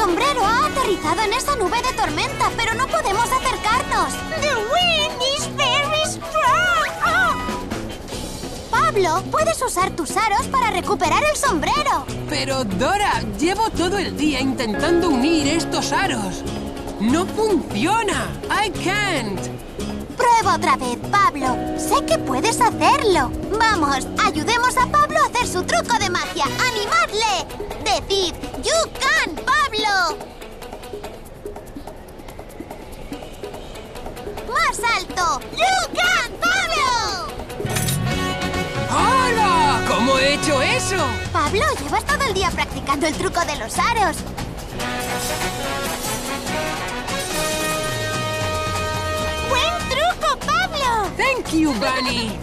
Sombrero aterrizado en esa nube de tormenta, pero no podemos acercarnos.
The wind is very strong. Oh.
Pablo, puedes usar tus aros para recuperar el sombrero.
Pero, Dora, llevo todo el día intentando unir estos aros. ¡No funciona! I can't.
Prueba otra vez, Pablo. Sé que puedes hacerlo. Vamos, ayudemos a Pablo a hacer su truco de magia. ¡Animadle! Decid, You can, Pablo. ¡Más alto! You can, Pablo.
¡Hola! ¿Cómo he hecho eso?
Pablo, llevas todo el día practicando el truco de los aros. ¡Buen truco, Pablo!
Thank you, Bunny.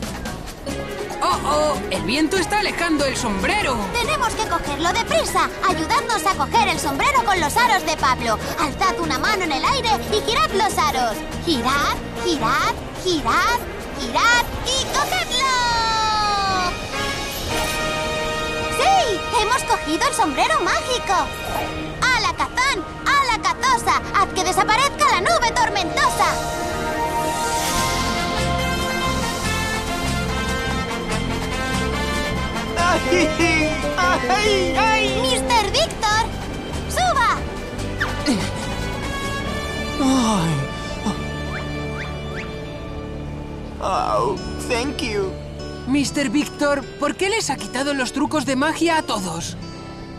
Oh, oh, el viento está alejando el sombrero.
Tenemos que cogerlo deprisa. Ayudadnos a coger el sombrero con los aros de Pablo. Alzad una mano en el aire y girad los aros. Girad, girad, girad, girad y cogedlo. ¡Sí! ¡Hemos cogido el sombrero mágico! ¡Alakazam! ¡Alakatosa! ¡Haz que desaparezca la nube tormentosa!
¡Ay! ¡Ay! ¡Ay!
¡Mr. Víctor! ¡Suba!
¡Ay! Oh, thank you.
Mr. Víctor, ¿por qué les ha quitado los trucos de magia a todos?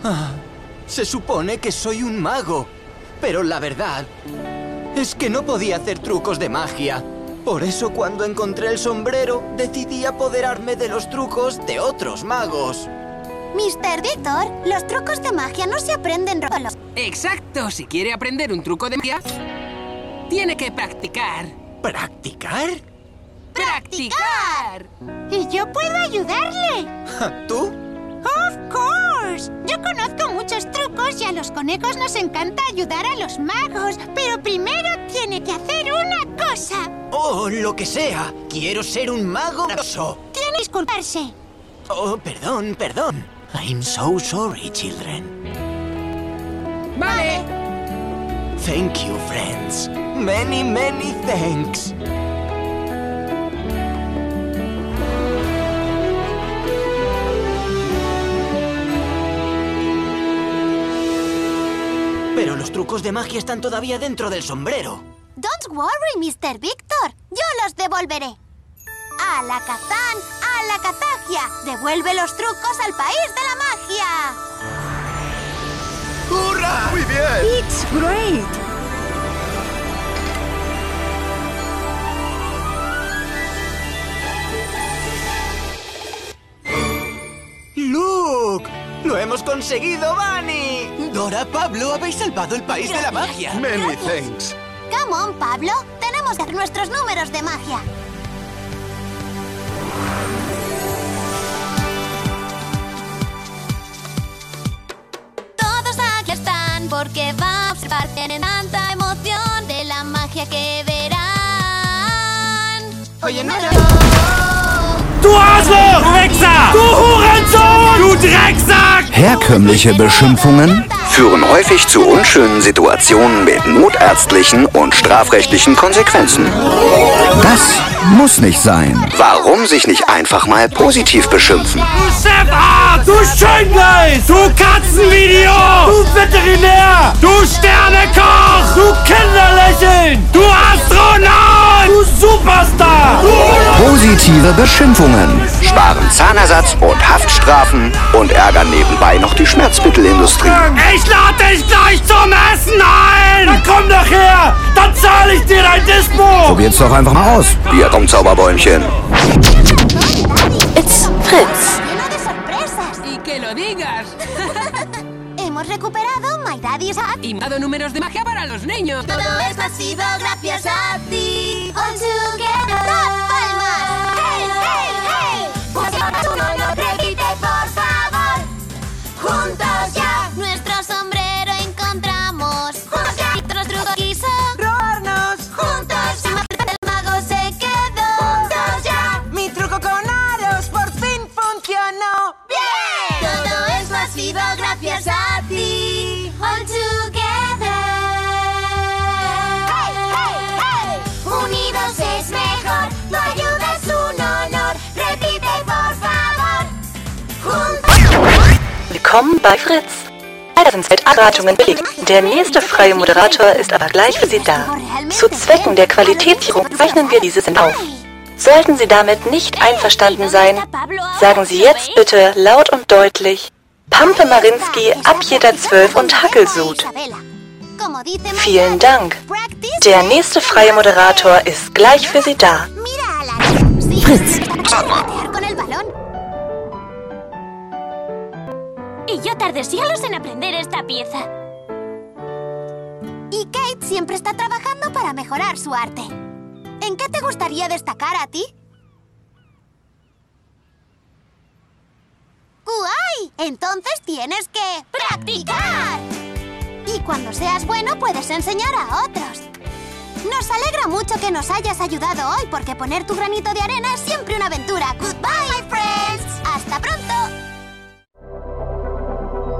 Ah, se supone que soy un mago, pero la verdad es que no podía hacer trucos de magia. Por eso cuando encontré el sombrero decidí apoderarme de los trucos de otros magos.
Mr. Víctor, los trucos de magia no se aprenden solos.
Exacto, si quiere aprender un truco de magia, tiene que practicar.
¿Practicar?
¡Practicar!
Y yo puedo ayudarle.
¿Tú?
Of course. Yo conozco muchos trucos y a los conejos nos encanta ayudar a los magos. Pero primero tiene que hacer una cosa.
Oh, lo que sea. Quiero ser un mago maravilloso.
Tiene que disculparse.
Oh, perdón, perdón. I'm so sorry, children.
Vale.
Thank you, friends. Many, many thanks. Los trucos de magia están todavía dentro del sombrero.
Don't worry, Mr. Víctor. Yo los devolveré. ¡Alakazam! ¡Alakazagia! ¡Devuelve los trucos al país de la magia!
¡Hurra! ¡Muy bien!
It's great.
¡Look! ¡Lo hemos conseguido, Bunny! Dora, Pablo, habéis salvado el país de la magia.
Many thanks.
Come on, Pablo. Tenemos que hacer nuestros números de magia. Todos aquí están porque va a observar. Tienen tanta emoción de la magia que verán.
Oye, no,
Du Arschloch! Du Wichser! Du Hurensohn! Du Drecksack!
Herkömmliche Beschimpfungen führen häufig zu unschönen Situationen mit notärztlichen und strafrechtlichen Konsequenzen. Das muss nicht sein. Warum sich nicht einfach mal positiv beschimpfen?
Du Chefarzt! Du Schöngleis! Du Katzenvideo! Du Veterinär! Du Sternekoch! Du Kinderlächeln! Du Astronaut! Du Superstar!
Positive Beschimpfungen sparen Zahnersatz und Haftstrafen und ärgern nebenbei noch die Schmerzmittelindustrie.
Ich lade dich gleich zum Essen ein! Dann komm doch her! Dann zahle ich dir dein Dispo!
Probiert's doch einfach mal aus, ihr Raumzauberbäumchen.
It's Fritz.
Hemos recuperado My Daddy's Hat.
Y dado números de magia para los niños.
Todo esto ha sido gracias a ti. All together.
Willkommen bei Fritz. Leider sind Zeitberatungen belegt. Der nächste freie Moderator ist aber gleich für Sie da. Zu Zwecken der Qualitätssicherung zeichnen wir diese Sendung auf. Sollten Sie damit nicht einverstanden sein, sagen Sie jetzt bitte laut und deutlich Pampe Marinski ab jeder Zwölf und Hackelsud. Vielen Dank. Der nächste freie Moderator ist gleich für Sie da.
Fritz.
Y yo tardé siglos en aprender esta pieza. Y Kate siempre está trabajando para mejorar su arte. ¿En qué te gustaría destacar a ti? ¡Guay! Entonces tienes que... ¡Practicar! Y cuando seas bueno puedes enseñar a otros. Nos alegra mucho que nos hayas ayudado hoy porque poner tu granito de arena es siempre una aventura. ¡Good